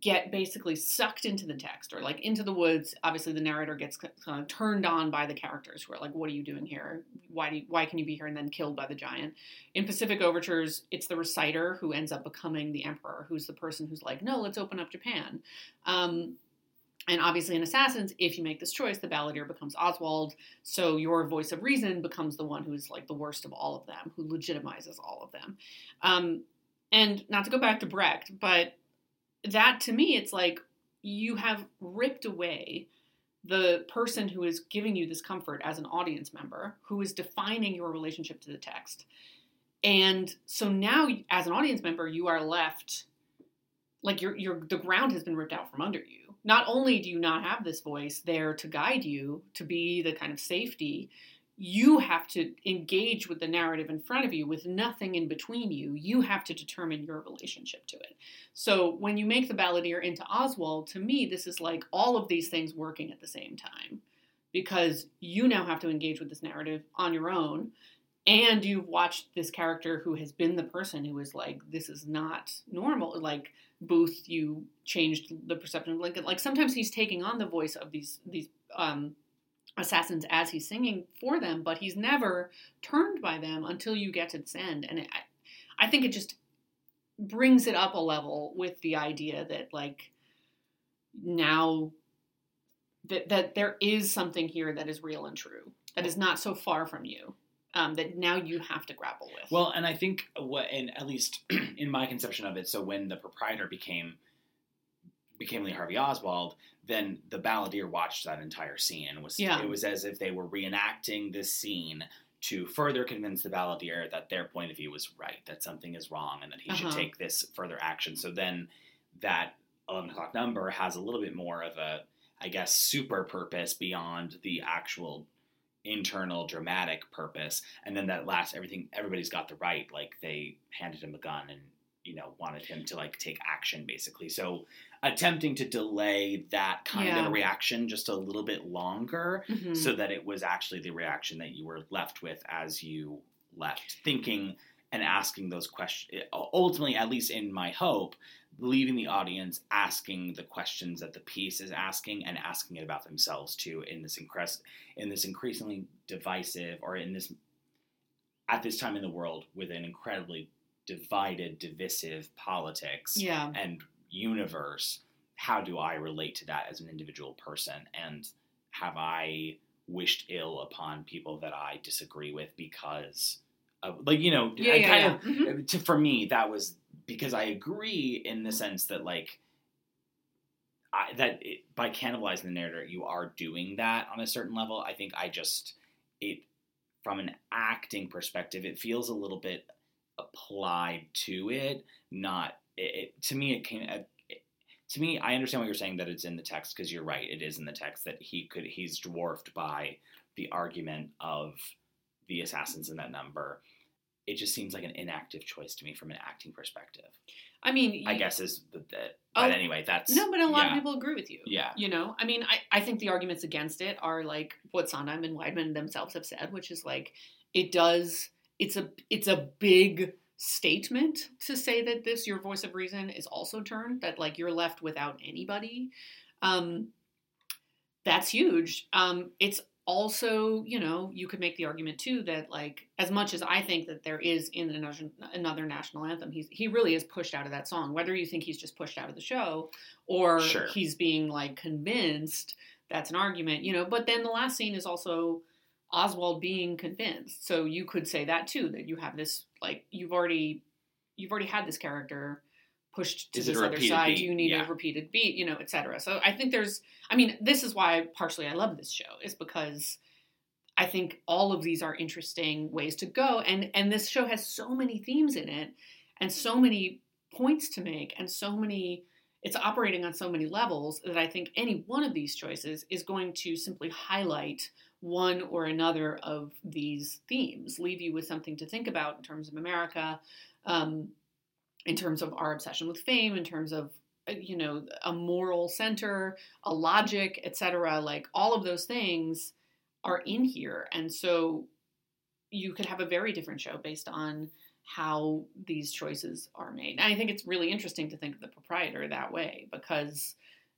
get basically sucked into the text or like into the woods. Obviously the narrator gets kind of turned on by the characters who are like what are you doing here? Why do you, why can you be here? And then killed by the giant. In pacific overtures it's the reciter who ends up becoming the emperor who's the person who's like no let's open up japan. Um, And obviously, in Assassins, if you make this choice, the balladeer becomes Oswald. So your voice of reason becomes the one who's like the worst of all of them, who legitimizes all of them. Um, and not to go back to Brecht, but that to me, it's like you have ripped away the person who is giving you this comfort as an audience member, who is defining your relationship to the text. And so now, as an audience member, you are left like your your the ground has been ripped out from under you. Not only do you not have this voice there to guide you to be the kind of safety, you have to engage with the narrative in front of you with nothing in between you. You have to determine your relationship to it. So when you make the balladeer into Oswald, to me, this is like all of these things working at the same time because you now have to engage with this narrative on your own. And you've watched this character who has been the person who is like, this is not normal. Like Booth, you changed the perception of Lincoln. Like sometimes he's taking on the voice of these these um, assassins as he's singing for them, but he's never turned by them until you get to this end. And it, I, I think it just brings it up a level with the idea that like now that that there is something here that is real and true that is not so far from you um, that now you have to grapple with. Well, and I think what, and at least in my conception of it, so when the proprietor became became Lee Harvey Oswald, then the balladeer watched that entire scene and was Yeah. it was as if they were reenacting this scene to further convince the balladeer that their point of view was right, that something is wrong, and that he should Uh-huh. take this further action. So then that eleven o'clock number has a little bit more of a, I guess, super purpose beyond the actual internal dramatic purpose. And then that last everything everybody's got the right, like they handed him a gun and you know wanted him to like take action basically. So attempting to delay that kind Yeah. of reaction just a little bit longer Mhm. so that it was actually the reaction that you were left with as you left thinking and asking those questions ultimately at least in my hope leaving the audience asking the questions that the piece is asking and asking it about themselves too in this increase in this increasingly divisive or in this at this time in the world with an incredibly divided divisive politics yeah. and universe, how do I relate to that as an individual person? And have I wished ill upon people that I disagree with because of, like, you know, Yeah, I yeah, kind yeah. of, Mhm. to, for me, that was because I agree in the sense that, like, I, that it, by cannibalizing the narrator, you are doing that on a certain level. I think I just, it, from an acting perspective, it feels a little bit applied to it, not it, it to me it came it, to me I understand what you're saying that it's in the text because you're right it is in the text that he could he's dwarfed by the argument of the assassins in that number it just seems like an inactive choice to me from an acting perspective I mean, I guess is the, the Oh, but anyway that's No, but a lot yeah, of people agree with you. yeah You know, I mean, I, I think the arguments against it are like what Sondheim and Weidman themselves have said, which is like it does. It's a it's a big statement to say that this your voice of reason is also turned that like you're left without anybody. Um, that's huge. Um, it's also you know you could make the argument too that like as much as I think that there is in another another national anthem, he's he really is pushed out of that song. Whether you think he's just pushed out of the show or Sure. he's being like convinced, that's an argument, you know. But then the last scene is also Oswald being convinced. So you could say that too that you have this like you've already you've already had this character pushed to Is this other side. beat? You need Yeah. a repeated beat, you know, etc. So I think there's I mean, this is why partially I love this show is because I think all of these are interesting ways to go and and this show has so many themes in it and so many points to make and so many it's operating on so many levels that I think any one of these choices is going to simply highlight one or another of these themes, leave you with something to think about in terms of America, um, in terms of our obsession with fame, in terms of uh, you know a moral center, a logic, etc. Like all of those things are in here, and so you could have a very different show based on how these choices are made. And I think it's really interesting to think of the proprietor that way because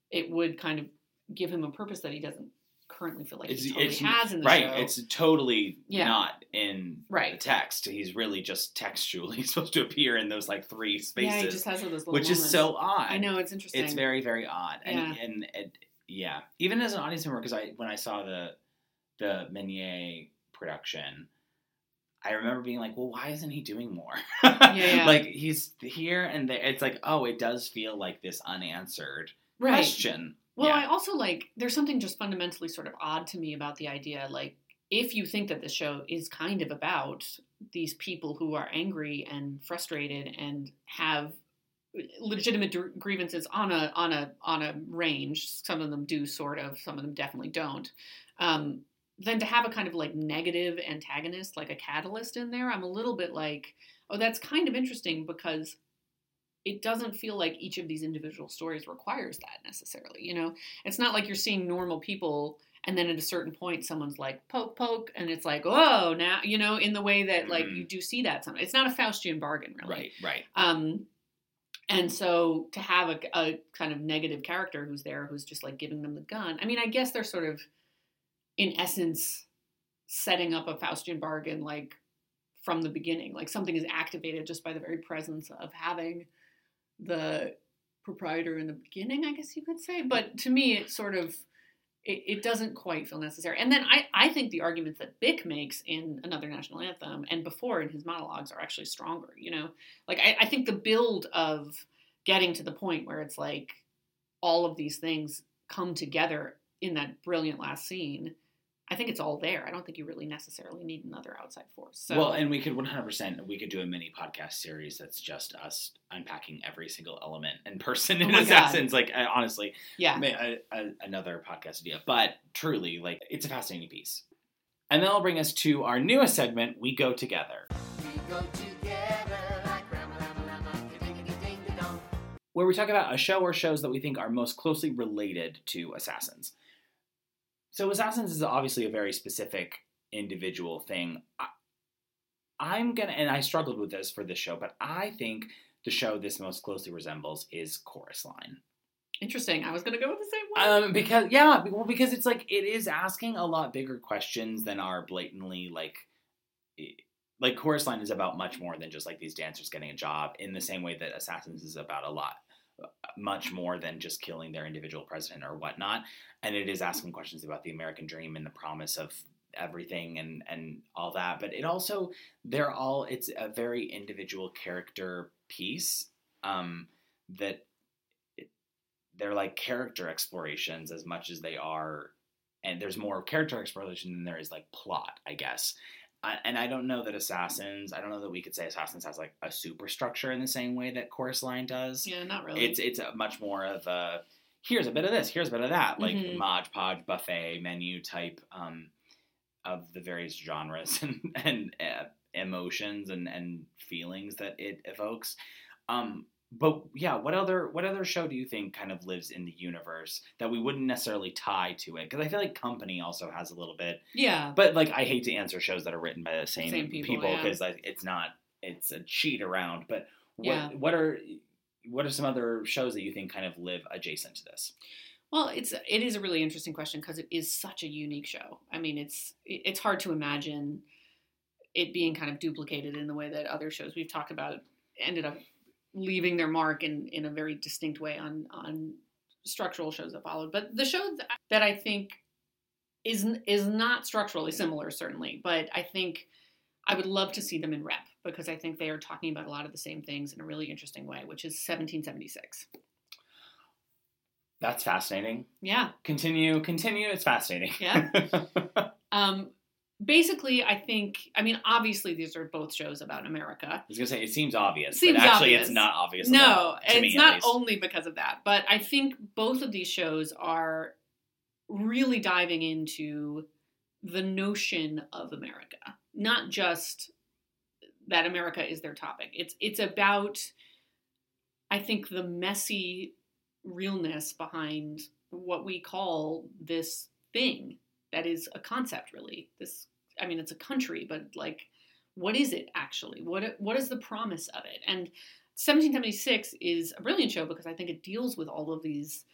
it would kind of give him a purpose that he doesn't currently feel like he totally has in the right show. it's totally Yeah. not in Right. the text he's really just textually supposed to appear in those like three spaces yeah, he just has all those little which is so odd I know it's interesting. It's very, very odd, and Yeah. and, and Yeah, even as an audience member, because I when I saw the the Menier production, I remember being like, "Well, why isn't he doing more?" yeah. like he's here and there. It's like, oh, it does feel like this unanswered question. Well, Yeah. I also like there's something just fundamentally sort of odd to me about the idea like if you think that the show is kind of about these people who are angry and frustrated and have legitimate grievances on a on a on a range some of them do sort of some of them definitely don't um, then to have a kind of like negative antagonist like a catalyst in there i'm a little bit like oh that's kind of interesting because it doesn't feel like each of these individual stories requires that necessarily. You know, it's not like you're seeing normal people and then at a certain point someone's like poke poke and it's like oh now you know in the way that like Mhm. you do see that sometimes. It's not a Faustian bargain really. Right, right. Um, and so to have a, a kind of negative character who's there who's just like giving them the gun. I mean, I guess they're sort of in essence setting up a Faustian bargain like from the beginning. Like something is activated just by the very presence of having the proprietor in the beginning, I guess you could say. But to me, it sort of it, it doesn't quite feel necessary. And then I, I think the arguments that Byck makes in another national anthem and before in his monologues are actually stronger. You know, like I, I think the build of getting to the point where it's like all of these things come together in that brilliant last scene. I think it's all there. I don't think you really necessarily need another outside force. So well, and we could 100% we could do a mini podcast series that's just us unpacking every single element and person oh in Oh my God. Assassins. Like honestly, yeah, a, a, another podcast idea. But truly, like it's a fascinating piece. And then I'll bring us to our newest segment, We Go Together. Where we talk about a show or shows that we think are most closely related to Assassins. So Assassins is obviously a very specific individual thing. I, I'm gonna, and I struggled with this for this show, but I think the show this most closely resembles is Chorus Line. interesting. I was gonna go with the same one. Um, because yeah, well, because it's like it is asking a lot bigger questions than are blatantly like, like chorus line is about much more than just like these dancers getting a job. In the same way that Assassins is about a lot, much more than just killing their individual president or whatnot. And it is asking questions about the American dream and the promise of everything and and all that. But it also they're all it's a very individual character piece um, that they're like character explorations as much as they are and there's more character exploration than there is like plot i guess I, and i don't know that assassins i don't know that we could say assassins has like a superstructure in the same way that chorus line does yeah, not really. it's it's a much more of a here's a bit of this here's a bit of that like Mhm. mod podge buffet menu type um of the various genres and and uh, emotions and and feelings that it evokes um but yeah what other what other show do you think kind of lives in the universe that we wouldn't necessarily tie to it because i feel like company also has a little bit yeah, but like i hate to answer shows that are written by the same, Same people, people yeah. because like it's not it's a cheat around but what Yeah. what are what are some other shows that you think kind of live adjacent to this Well, it's it is a really interesting question because it is such a unique show. I mean, it's it's hard to imagine it being kind of duplicated in the way that other shows we've talked about ended up leaving their mark in in a very distinct way on on structural shows that followed. But the show that I think is is not structurally similar, certainly, but I think I would love to see them in rep because I think they are talking about a lot of the same things in a really interesting way, which is 1776. that's fascinating Yeah. continue continue it's fascinating Yeah. Um, basically, I think. I mean, obviously, these are both shows about America. I was gonna say it seems obvious, Seems but actually obvious. it's not obvious. No, it's me, not only because of that, but I think both of these shows are really diving into the notion of America, not just that America is their topic. It's it's about, I think, the messy realness behind what we call this thing that is a concept, really. This, I mean, it's a country, but like, what is it actually? What what is the promise of it? And 1776 is a brilliant show because I think it deals with all of these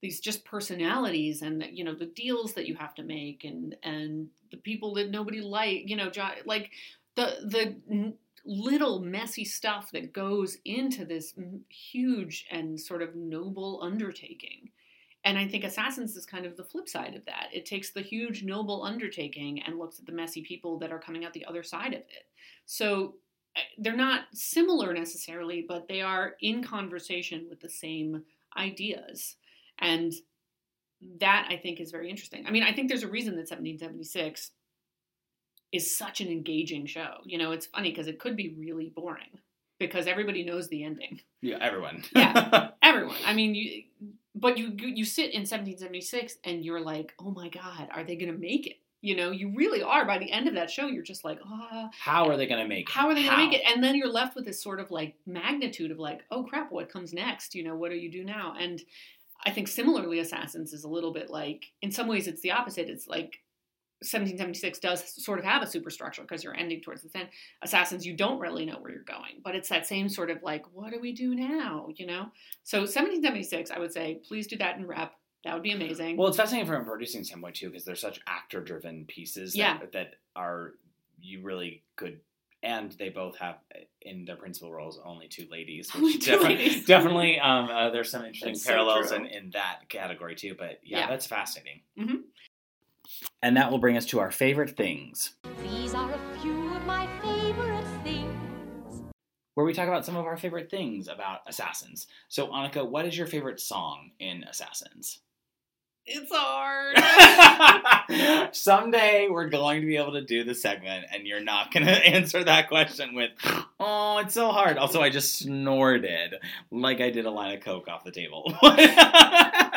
these just personalities and you know the deals that you have to make and and the people that nobody like you know like the the little messy stuff that goes into this huge and sort of noble undertaking and I think Assassins is kind of the flip side of that. It takes the huge noble undertaking and looks at the messy people that are coming out the other side of it. So uh, they're not similar necessarily, but they are in conversation with the same ideas. And that I think is very interesting. I mean, I think there's a reason that 1776 is such an engaging show. You know, it's funny because it could be really boring because everybody knows the ending. Yeah, everyone. Yeah. Everyone. I mean, you but you you you sit in 1776 and you're like, "Oh my god, are they going to make it?" You know, you really are by the end of that show, you're just like, "Ah, How are they going to make it? how are they going to make it?" And then you're left with this sort of like magnitude of like, "Oh crap, what comes next?" You know, what do you do now? And I think similarly Assassins is a little bit like in some ways it's the opposite. It's like 1776 does sort of have a superstructure because you're ending towards the end. Assassins, you don't really know where you're going, but it's that same sort of like, what do we do now? You know? So 1776, I would say, please do that in rep. That would be amazing. Well, it's fascinating from a producing standpoint too, because they're such actor-driven pieces that, Yeah. that are you really could, and they both have in their principal roles only two ladies, which two definitely, ladies. definitely, um, uh, there's some interesting That's parallels true. in, in that category too. But yeah, Yeah. that's fascinating. Mhm. And that will bring us to our favorite things, These are a few of my favorite things. where we talk about some of our favorite things about Assassins. So, Annika, what is your favorite song in Assassins? It's hard. Someday we're going to be able to do the segment, and you're not going to answer that question with, "Oh, it's so hard." Also, I just snorted like I did a line of coke off the table. I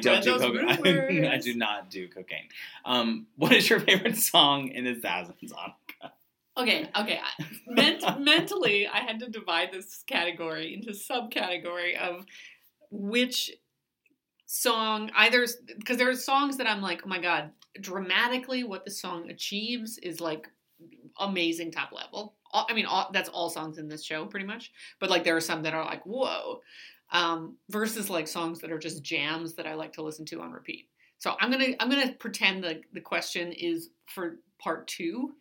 don't do cocaine. rumors. I do not do cocaine. Um, what is your favorite song in Assassins? Annika? Okay, okay. Ment- mentally, I had to divide this category into subcategory of which song either because there are songs that I'm like, oh my god, dramatically what the song achieves is like amazing top level. All- I mean, all, that's all songs in this show pretty much. But like there are some that are like whoa, um, versus like songs that are just jams that I like to listen to on repeat. So I'm gonna I'm gonna pretend that the question is for part two,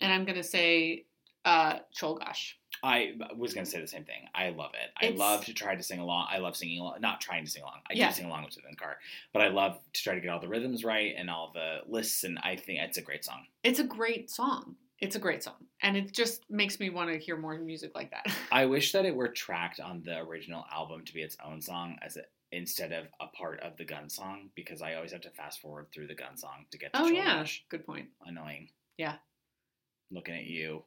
and I'm gonna say uh, Czolgosz. I was going to say the same thing. I love it. I It's- love to try to sing along. I love singing along. Not trying to sing along. I Yeah. do sing along with it in the car, but I love to try to get all the rhythms right and all the lists. And I think it's a great song. It's a great song. It's a great song, and it just makes me want to hear more music like that. I wish that it were tracked on the original album to be its own song as it instead of a part of the gun song because I always have to fast forward through the gun song to get to oh yeah, Rush. good point. Annoying. Yeah. Looking at you,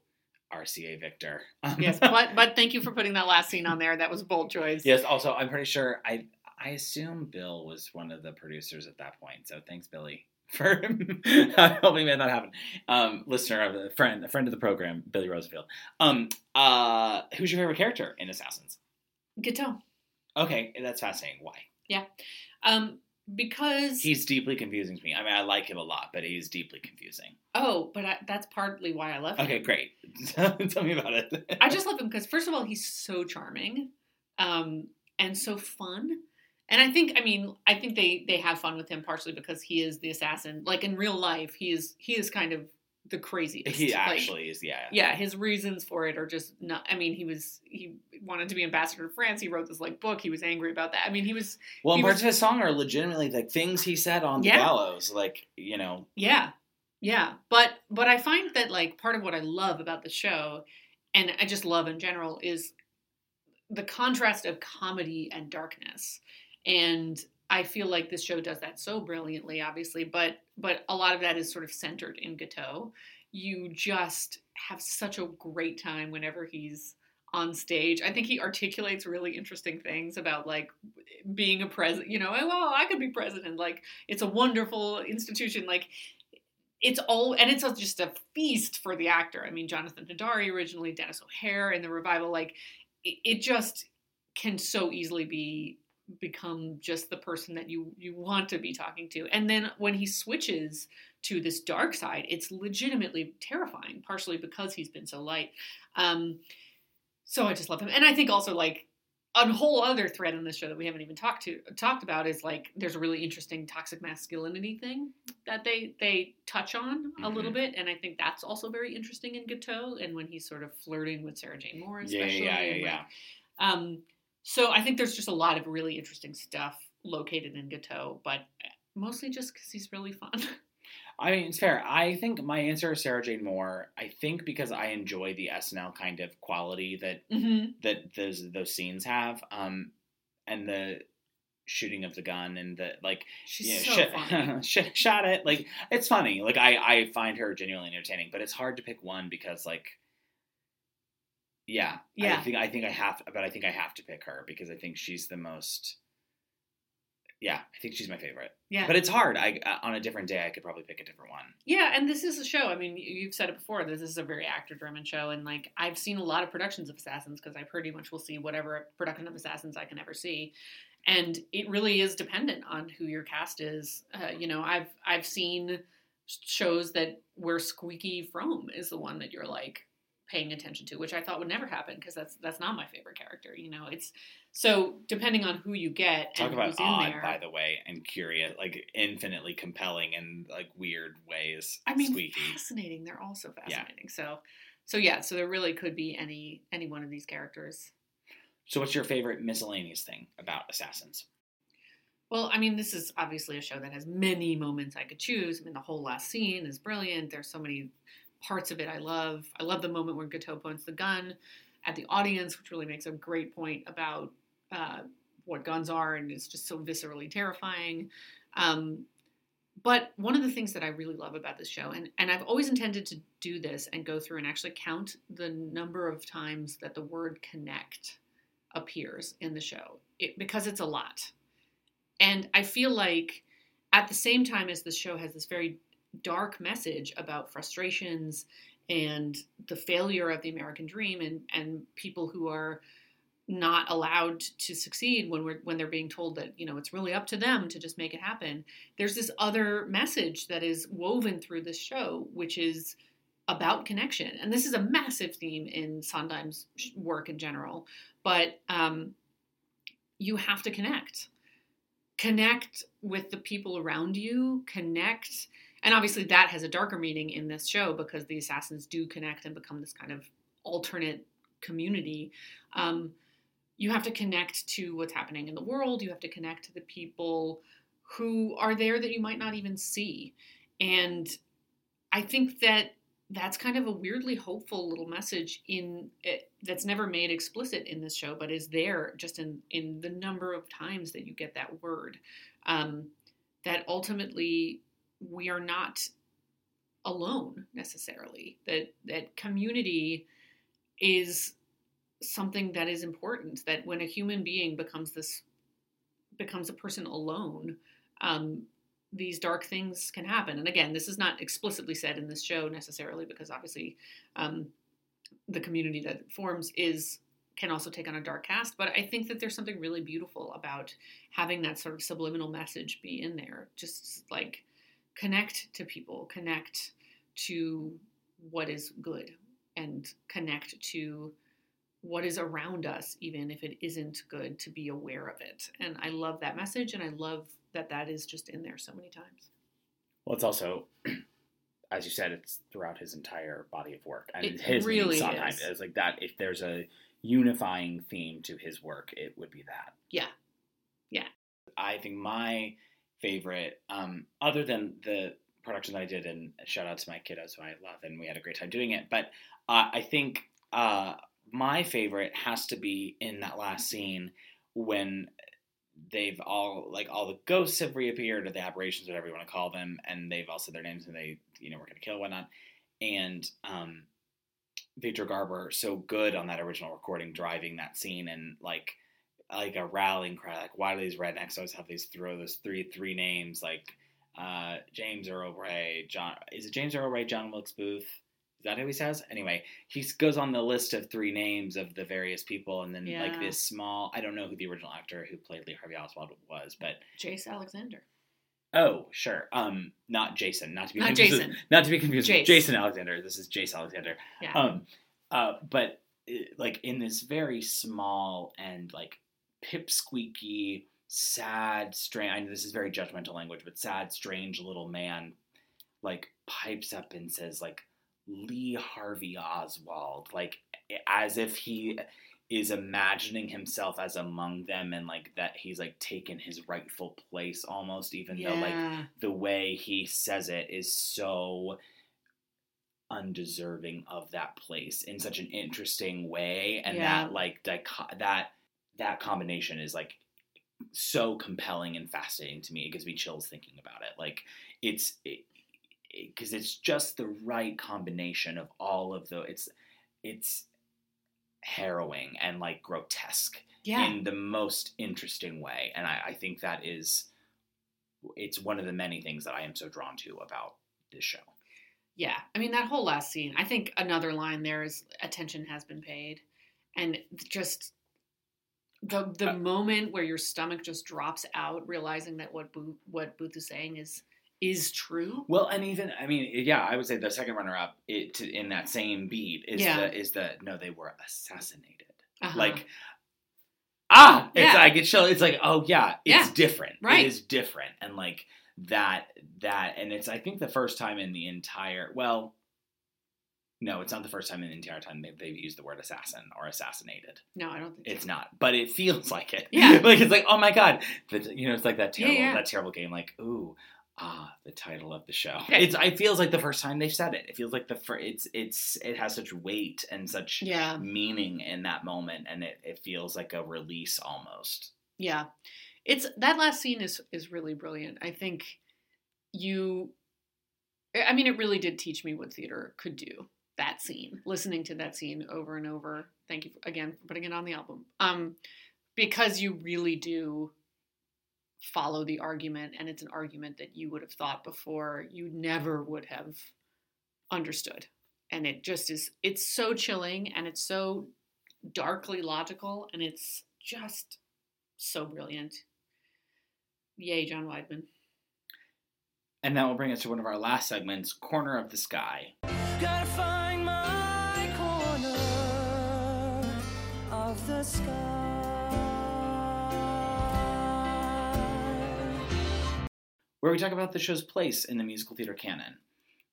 RCA Victor. Yes, but but thank you for putting that last scene on there. That was a bold choice. yes. Also, I'm pretty sure I I assume Bill was one of the producers at that point. So thanks, Billy, for helping make that happen. Um, listener of the friend, a friend of the program, Billy Rosenfield. Um, uh, who's your favorite character in Assassins? Guiteau. Okay, that's fascinating. Why? Yeah. Um, because He's deeply confusing to me. I mean, I like him a lot, but he's deeply confusing. oh, but I, that's partly why I love him. Okay, great. Tell me about it. I just love him because first of all, he's so charming, um, and so fun. And I think, I mean, I think they they have fun with him partially because he is the assassin. Like in real life, he is he is kind of the craziest. he Like, actually is. Yeah. yeah, his reasons for it are just not. I mean, he was he wanted to be ambassador to France. He wrote this like book. He was angry about that. I mean, he was Well, he parts was- of his song are legitimately like things he said on the gallows. Like you know, Yeah. Yeah. But but I find that like part of what I love about the show and I just love in general is the contrast of comedy and darkness. And I feel like this show does that so brilliantly, obviously, but but a lot of that is sort of centered in Guiteau. You just have such a great time whenever he's on stage. I think he articulates really interesting things about like being a president, you know, oh, well, I could be president. Like it's a wonderful institution. Like it's all and it's just a feast for the actor. I mean, Jonathan Hadary originally, Denis O'Hare in the revival, like it, it just can so easily be become just the person that you you want to be talking to. And then when he switches to this dark side, it's legitimately terrifying, partially because he's been so light. Um, so I just love him, and I think also like a whole other thread in this show that we haven't even talked to talked about is like there's a really interesting toxic masculinity thing that they they touch on a little Mhm. bit, and I think that's also very interesting in Guiteau, and when he's sort of flirting with Sarah Jane Moore, yeah, especially. yeah, yeah, and, yeah. like, um, so I think there's just a lot of really interesting stuff located in Guiteau, but mostly just because he's really fun. I mean, it's fair. I think my answer is Sarah Jane Moore. I think because I enjoy the SNL kind of quality that mm-hmm. that those those scenes have, um, and the shooting of the gun and the like. She's you know, so shit- funny. shot it like it's funny. Like I I find her genuinely entertaining, but it's hard to pick one because like. Yeah, Yeah. I think I think I have, but I think I have to pick her because I think she's the most. Yeah, I think she's my favorite. Yeah. But it's hard. I uh, on a different day, I could probably pick a different one. Yeah, and this is a show. I mean, you- you've said it before. This is a very actor-driven show, and like I've seen a lot of productions of Assassins because I pretty much will see whatever production of Assassins I can ever see, and it really is dependent on who your cast is. Uh, you know, I've I've seen shows that where Squeaky Fromme is the one that you're like paying attention to, which I thought would never happen because that's that's not my favorite character. You know, it's so depending on who you get Talk and about who's in odd, there. by the way, and curious, like infinitely compelling in like weird ways. I mean, squeaky. fascinating. They're all so Yeah. fascinating. So, so yeah. So there really could be any any one of these characters. So, what's your favorite miscellaneous thing about Assassins? Well, I mean, this is obviously a show that has many moments I could choose. I mean, the whole last scene is brilliant. There's so many parts of it I love. I love the moment where Guiteau points the gun at the audience, which really makes a great point about uh, what guns are, and it's just so viscerally terrifying. Um, but one of the things that I really love about this show, and, and I've always intended to do this and go through and actually count the number of times that the word connect appears in the show, it, because it's a lot. And I feel like at the same time as the show has this very dark message about frustrations and the failure of the American dream and, and people who are not allowed to succeed when we're when they're being told that you know it's really up to them to just make it happen. There's this other message that is woven through this show which is about connection. And this is a massive theme in Sondheim's work in general but um, you have to connect. Connect with the people around you connect and obviously that has a darker meaning in this show because the assassins do connect and become this kind of alternate community. Um, you have to connect to what's happening in the world. You have to connect to the people who are there that you might not even see. And i think that that's kind of a weirdly hopeful little message in it, that's never made explicit in this show but is there just in in the number of times that you get that word. Um, that ultimately we are not alone necessarily that that community is something that is important that when a human being becomes this becomes a person alone um, these dark things can happen. And again this is not explicitly said in this show necessarily because obviously um, the community that forms is can also take on a dark cast but i think that there's something really beautiful about having that sort of subliminal message be in there. Just like connect to people connect to what is good and connect to what is around us even if it isn't good to be aware of it and i love that message and i love that that is just in there so many times Well, it's also, as you said, it's throughout his entire body of work, and It his really is like that. If there's a unifying theme to his work, it would be that. Yeah. Yeah. I think my favorite, um, other than the production that I did, and shout out to my kiddos who I love, and we had a great time doing it. But uh, I think uh, my favorite has to be in that last scene when they've all like all the ghosts have reappeared or the aberrations, whatever you want to call them, and they've all said their names and they, you know, we're gonna kill whatnot. And um, Victor Garber so good on that original recording, driving that scene and like like a rallying cry. Like, why do these rednecks always have these throw those three three names like uh, James Earl Ray, John? Is it James Earl Ray, John Wilkes Booth? Is that who he says? Anyway, he goes on the list of three names of the various people, and then like this small. I don't know who the original actor who played Lee Harvey Oswald was, but jace alexander oh sure, um, not Jason, not to be Not confused with- Jason. not to be confused Jace. with Jason Alexander. This is Jace Alexander. yeah Um, uh, but uh, like in this very small and like pipsqueaky, sad, strange. I know this is very judgmental language, but sad, strange little man, like pipes up and says like Lee Harvey Oswald, like as if he is imagining himself as among them and like that he's like taken his rightful place almost even though like the way he says it is so undeserving of that place in such an interesting way and Yeah. that like dicho- that that combination is like so compelling and fascinating to me it gives me chills thinking about it like it's because it's just the right combination of all of the it's it's harrowing and like grotesque Yeah. in the most interesting way. And I, I think that is it's one of the many things that I am so drawn to about this show. Yeah, I mean that whole last scene. I think another line there is attention has been paid, and just the the Uh, moment where your stomach just drops out, realizing that what Booth, what Booth is saying is is true. Well, and even I mean, yeah, I would say the second runner up it to, in that same beat is Yeah. the is the no, they were assassinated. Uh-huh. Like ah, it's Yeah. like it's show. It's like oh yeah, it's Yeah. different. Right. It is different, and like that that and it's I think the first time in the entire well. No, it's not the first time in the entire time they've, they've used the word assassin or assassinated. no, I don't think It's so. not, but it feels like it. Yeah. like it's like, oh my god, the, you know, it's like that terrible, yeah. that terrible game. Like, ooh, ah, the title of the show. Yeah. It's. It feels like the first time they've said it. It feels like the fir- It's. It's. It has such weight and such Yeah, meaning in that moment, and it, it feels like a release almost. yeah. It's that last scene is is really brilliant. I think you. I mean, it really did teach me what theater could do. That scene, listening to that scene over and over. Thank you for, again for putting it on the album. Um, because you really do follow the argument, and it's an argument that you would have thought before you never would have understood. And it just is. It's so chilling, and it's so darkly logical, and it's just so brilliant. Yay, John Weidman. And that will bring us to one of our last segments, corner of the sky. The sky. where we talk about the show's place in the musical theater canon.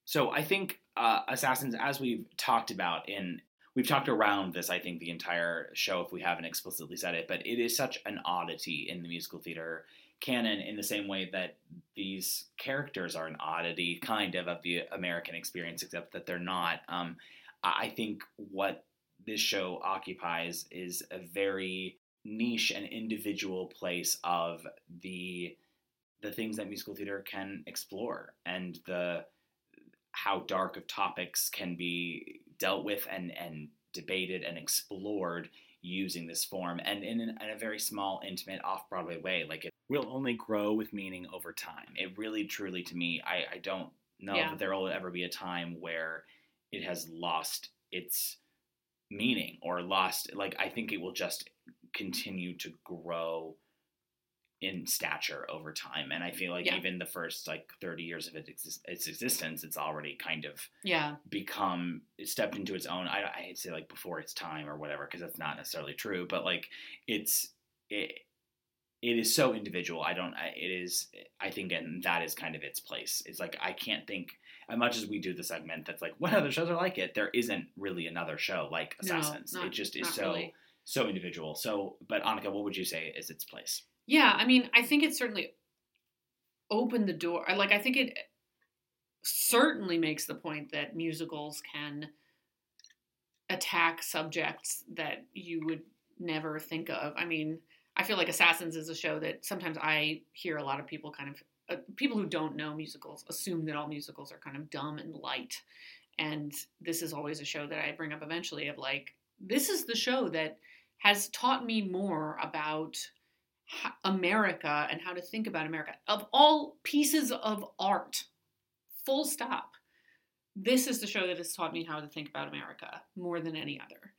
So I think uh, Assassins, as we've talked about in, we've talked around this, I think, the entire show, if we haven't explicitly said it, but it is such an oddity in the musical theater canon in the same way that these characters are an oddity, kind of, of the American experience, except that they're not. Um, I think what this show occupies is a very niche and individual place of the the things that musical theater can explore and the how dark of topics can be dealt with and and debated and explored using this form and in, an, in a very small intimate off-broadway way like it will only grow with meaning over time it really truly to me i, I don't know Yeah. that there will ever be a time where it has lost its meaning or lost like i think it will just continue to grow in stature over time. And i feel like Yeah. even the first like 30 years of it exis- its existence it's already kind of Yeah, become stepped into its own i i'd say like before its time or whatever because that's not necessarily true but like it's it it is so individual. I don't it is i think and that is kind of its place. It's like i can't think as much as we do the segment that's like what other shows are like it there isn't really another show like No, assassins not- it just is so really. so individual so but annika what would you say is its place yeah. I mean, I think it certainly opened the door. Like, I think it certainly makes the point that musicals can attack subjects that you would never think of. I mean, I feel like Assassins is a show that sometimes I hear a lot of people kind of uh, people who don't know musicals assume that all musicals are kind of dumb and light. And this is always a show that I bring up eventually of like this is the show that has taught me more about America and how to think about America of all pieces of art. Full stop. This is the show that has taught me how to think about America more than any other.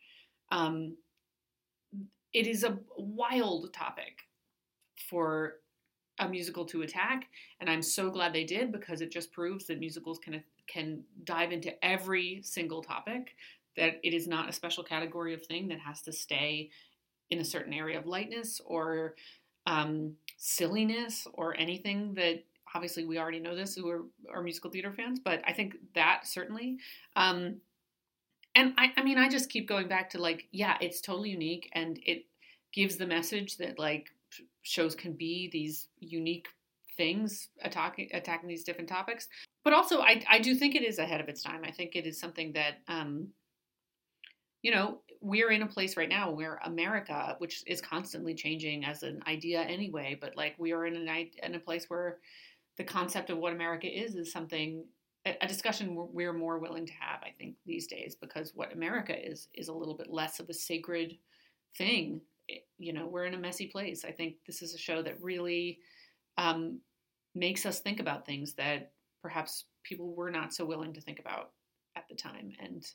Um, it is a wild topic for a musical to attack, and I'm so glad they did because it just proves that musicals can can dive into every single topic. That it is not a special category of thing that has to stay in a certain area of lightness or um, silliness or anything that obviously we already know this who are, are musical theater fans, but I think that certainly. Um, and I, I mean, I just keep going back to like, yeah, it's totally unique, and it gives the message that like shows can be these unique things attacking attacking these different topics. But also, I I do think it is ahead of its time. I think it is something that um, you know, we're in a place right now where America, which is constantly changing as an idea anyway, but like we are in an in a place where the concept of what America is is something a discussion we're more willing to have, I think, these days because what America is is a little bit less of a sacred thing. You know, we're in a messy place. I think this is a show that really um, makes us think about things that perhaps people were not so willing to think about at the time, and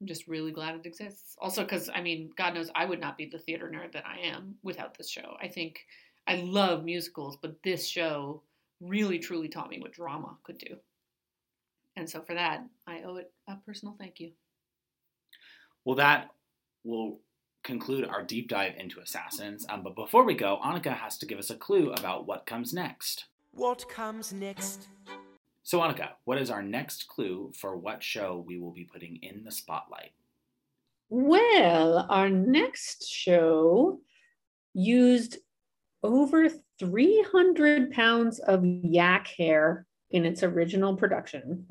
I'm just really glad it exists. Also, because I mean, God knows I would not be the theater nerd that I am without this show. I think I love musicals, but this show really truly taught me what drama could do. And so for that, I owe it a personal thank you. Well, that will conclude our deep dive into Assassins. Um, but before we go, Annika has to give us a clue about what comes next. What comes next? So, Annika, what is our next clue for what show we will be putting in the spotlight? Well, our next show used over 300 pounds of yak hair in its original production.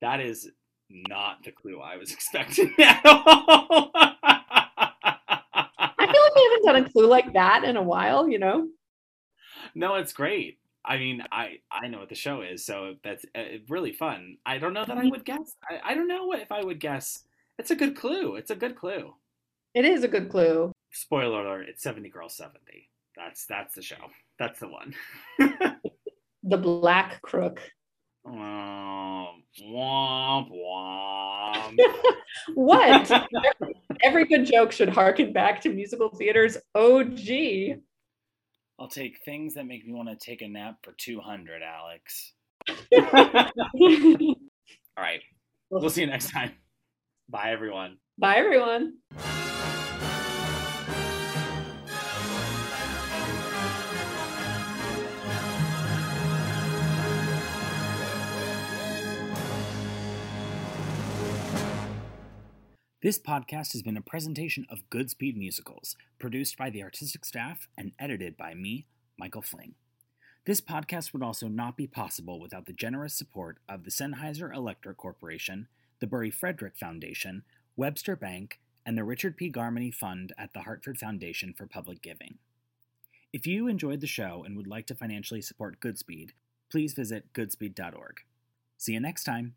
That is not the clue I was expecting at all. I feel like we haven't done a clue like that in a while, you know? no, it's great. I mean, I I know what the show is, so that's uh, really fun. I don't know that I would guess. I, I don't know if I would guess. It's a good clue. It's a good clue. It is a good clue. Spoiler alert: It's Seventy Girls Seventy. That's that's the show. That's the one. The Black Crook. Um, womp womp. What? Every good joke should harken back to musical theater's OG. I'll take things that make me want to take a nap for 200, Alex. All right. We'll see you next time. Bye, everyone. Bye, everyone. This podcast has been a presentation of Goodspeed Musicals, produced by the artistic staff and edited by me, Michael Flynn. This podcast would also not be possible without the generous support of the Sennheiser Electric Corporation, the Burry Frederick Foundation, Webster Bank, and the Richard P. Garmany Fund at the Hartford Foundation for Public Giving. If you enjoyed the show and would like to financially support Goodspeed, please visit goodspeed.org. See you next time.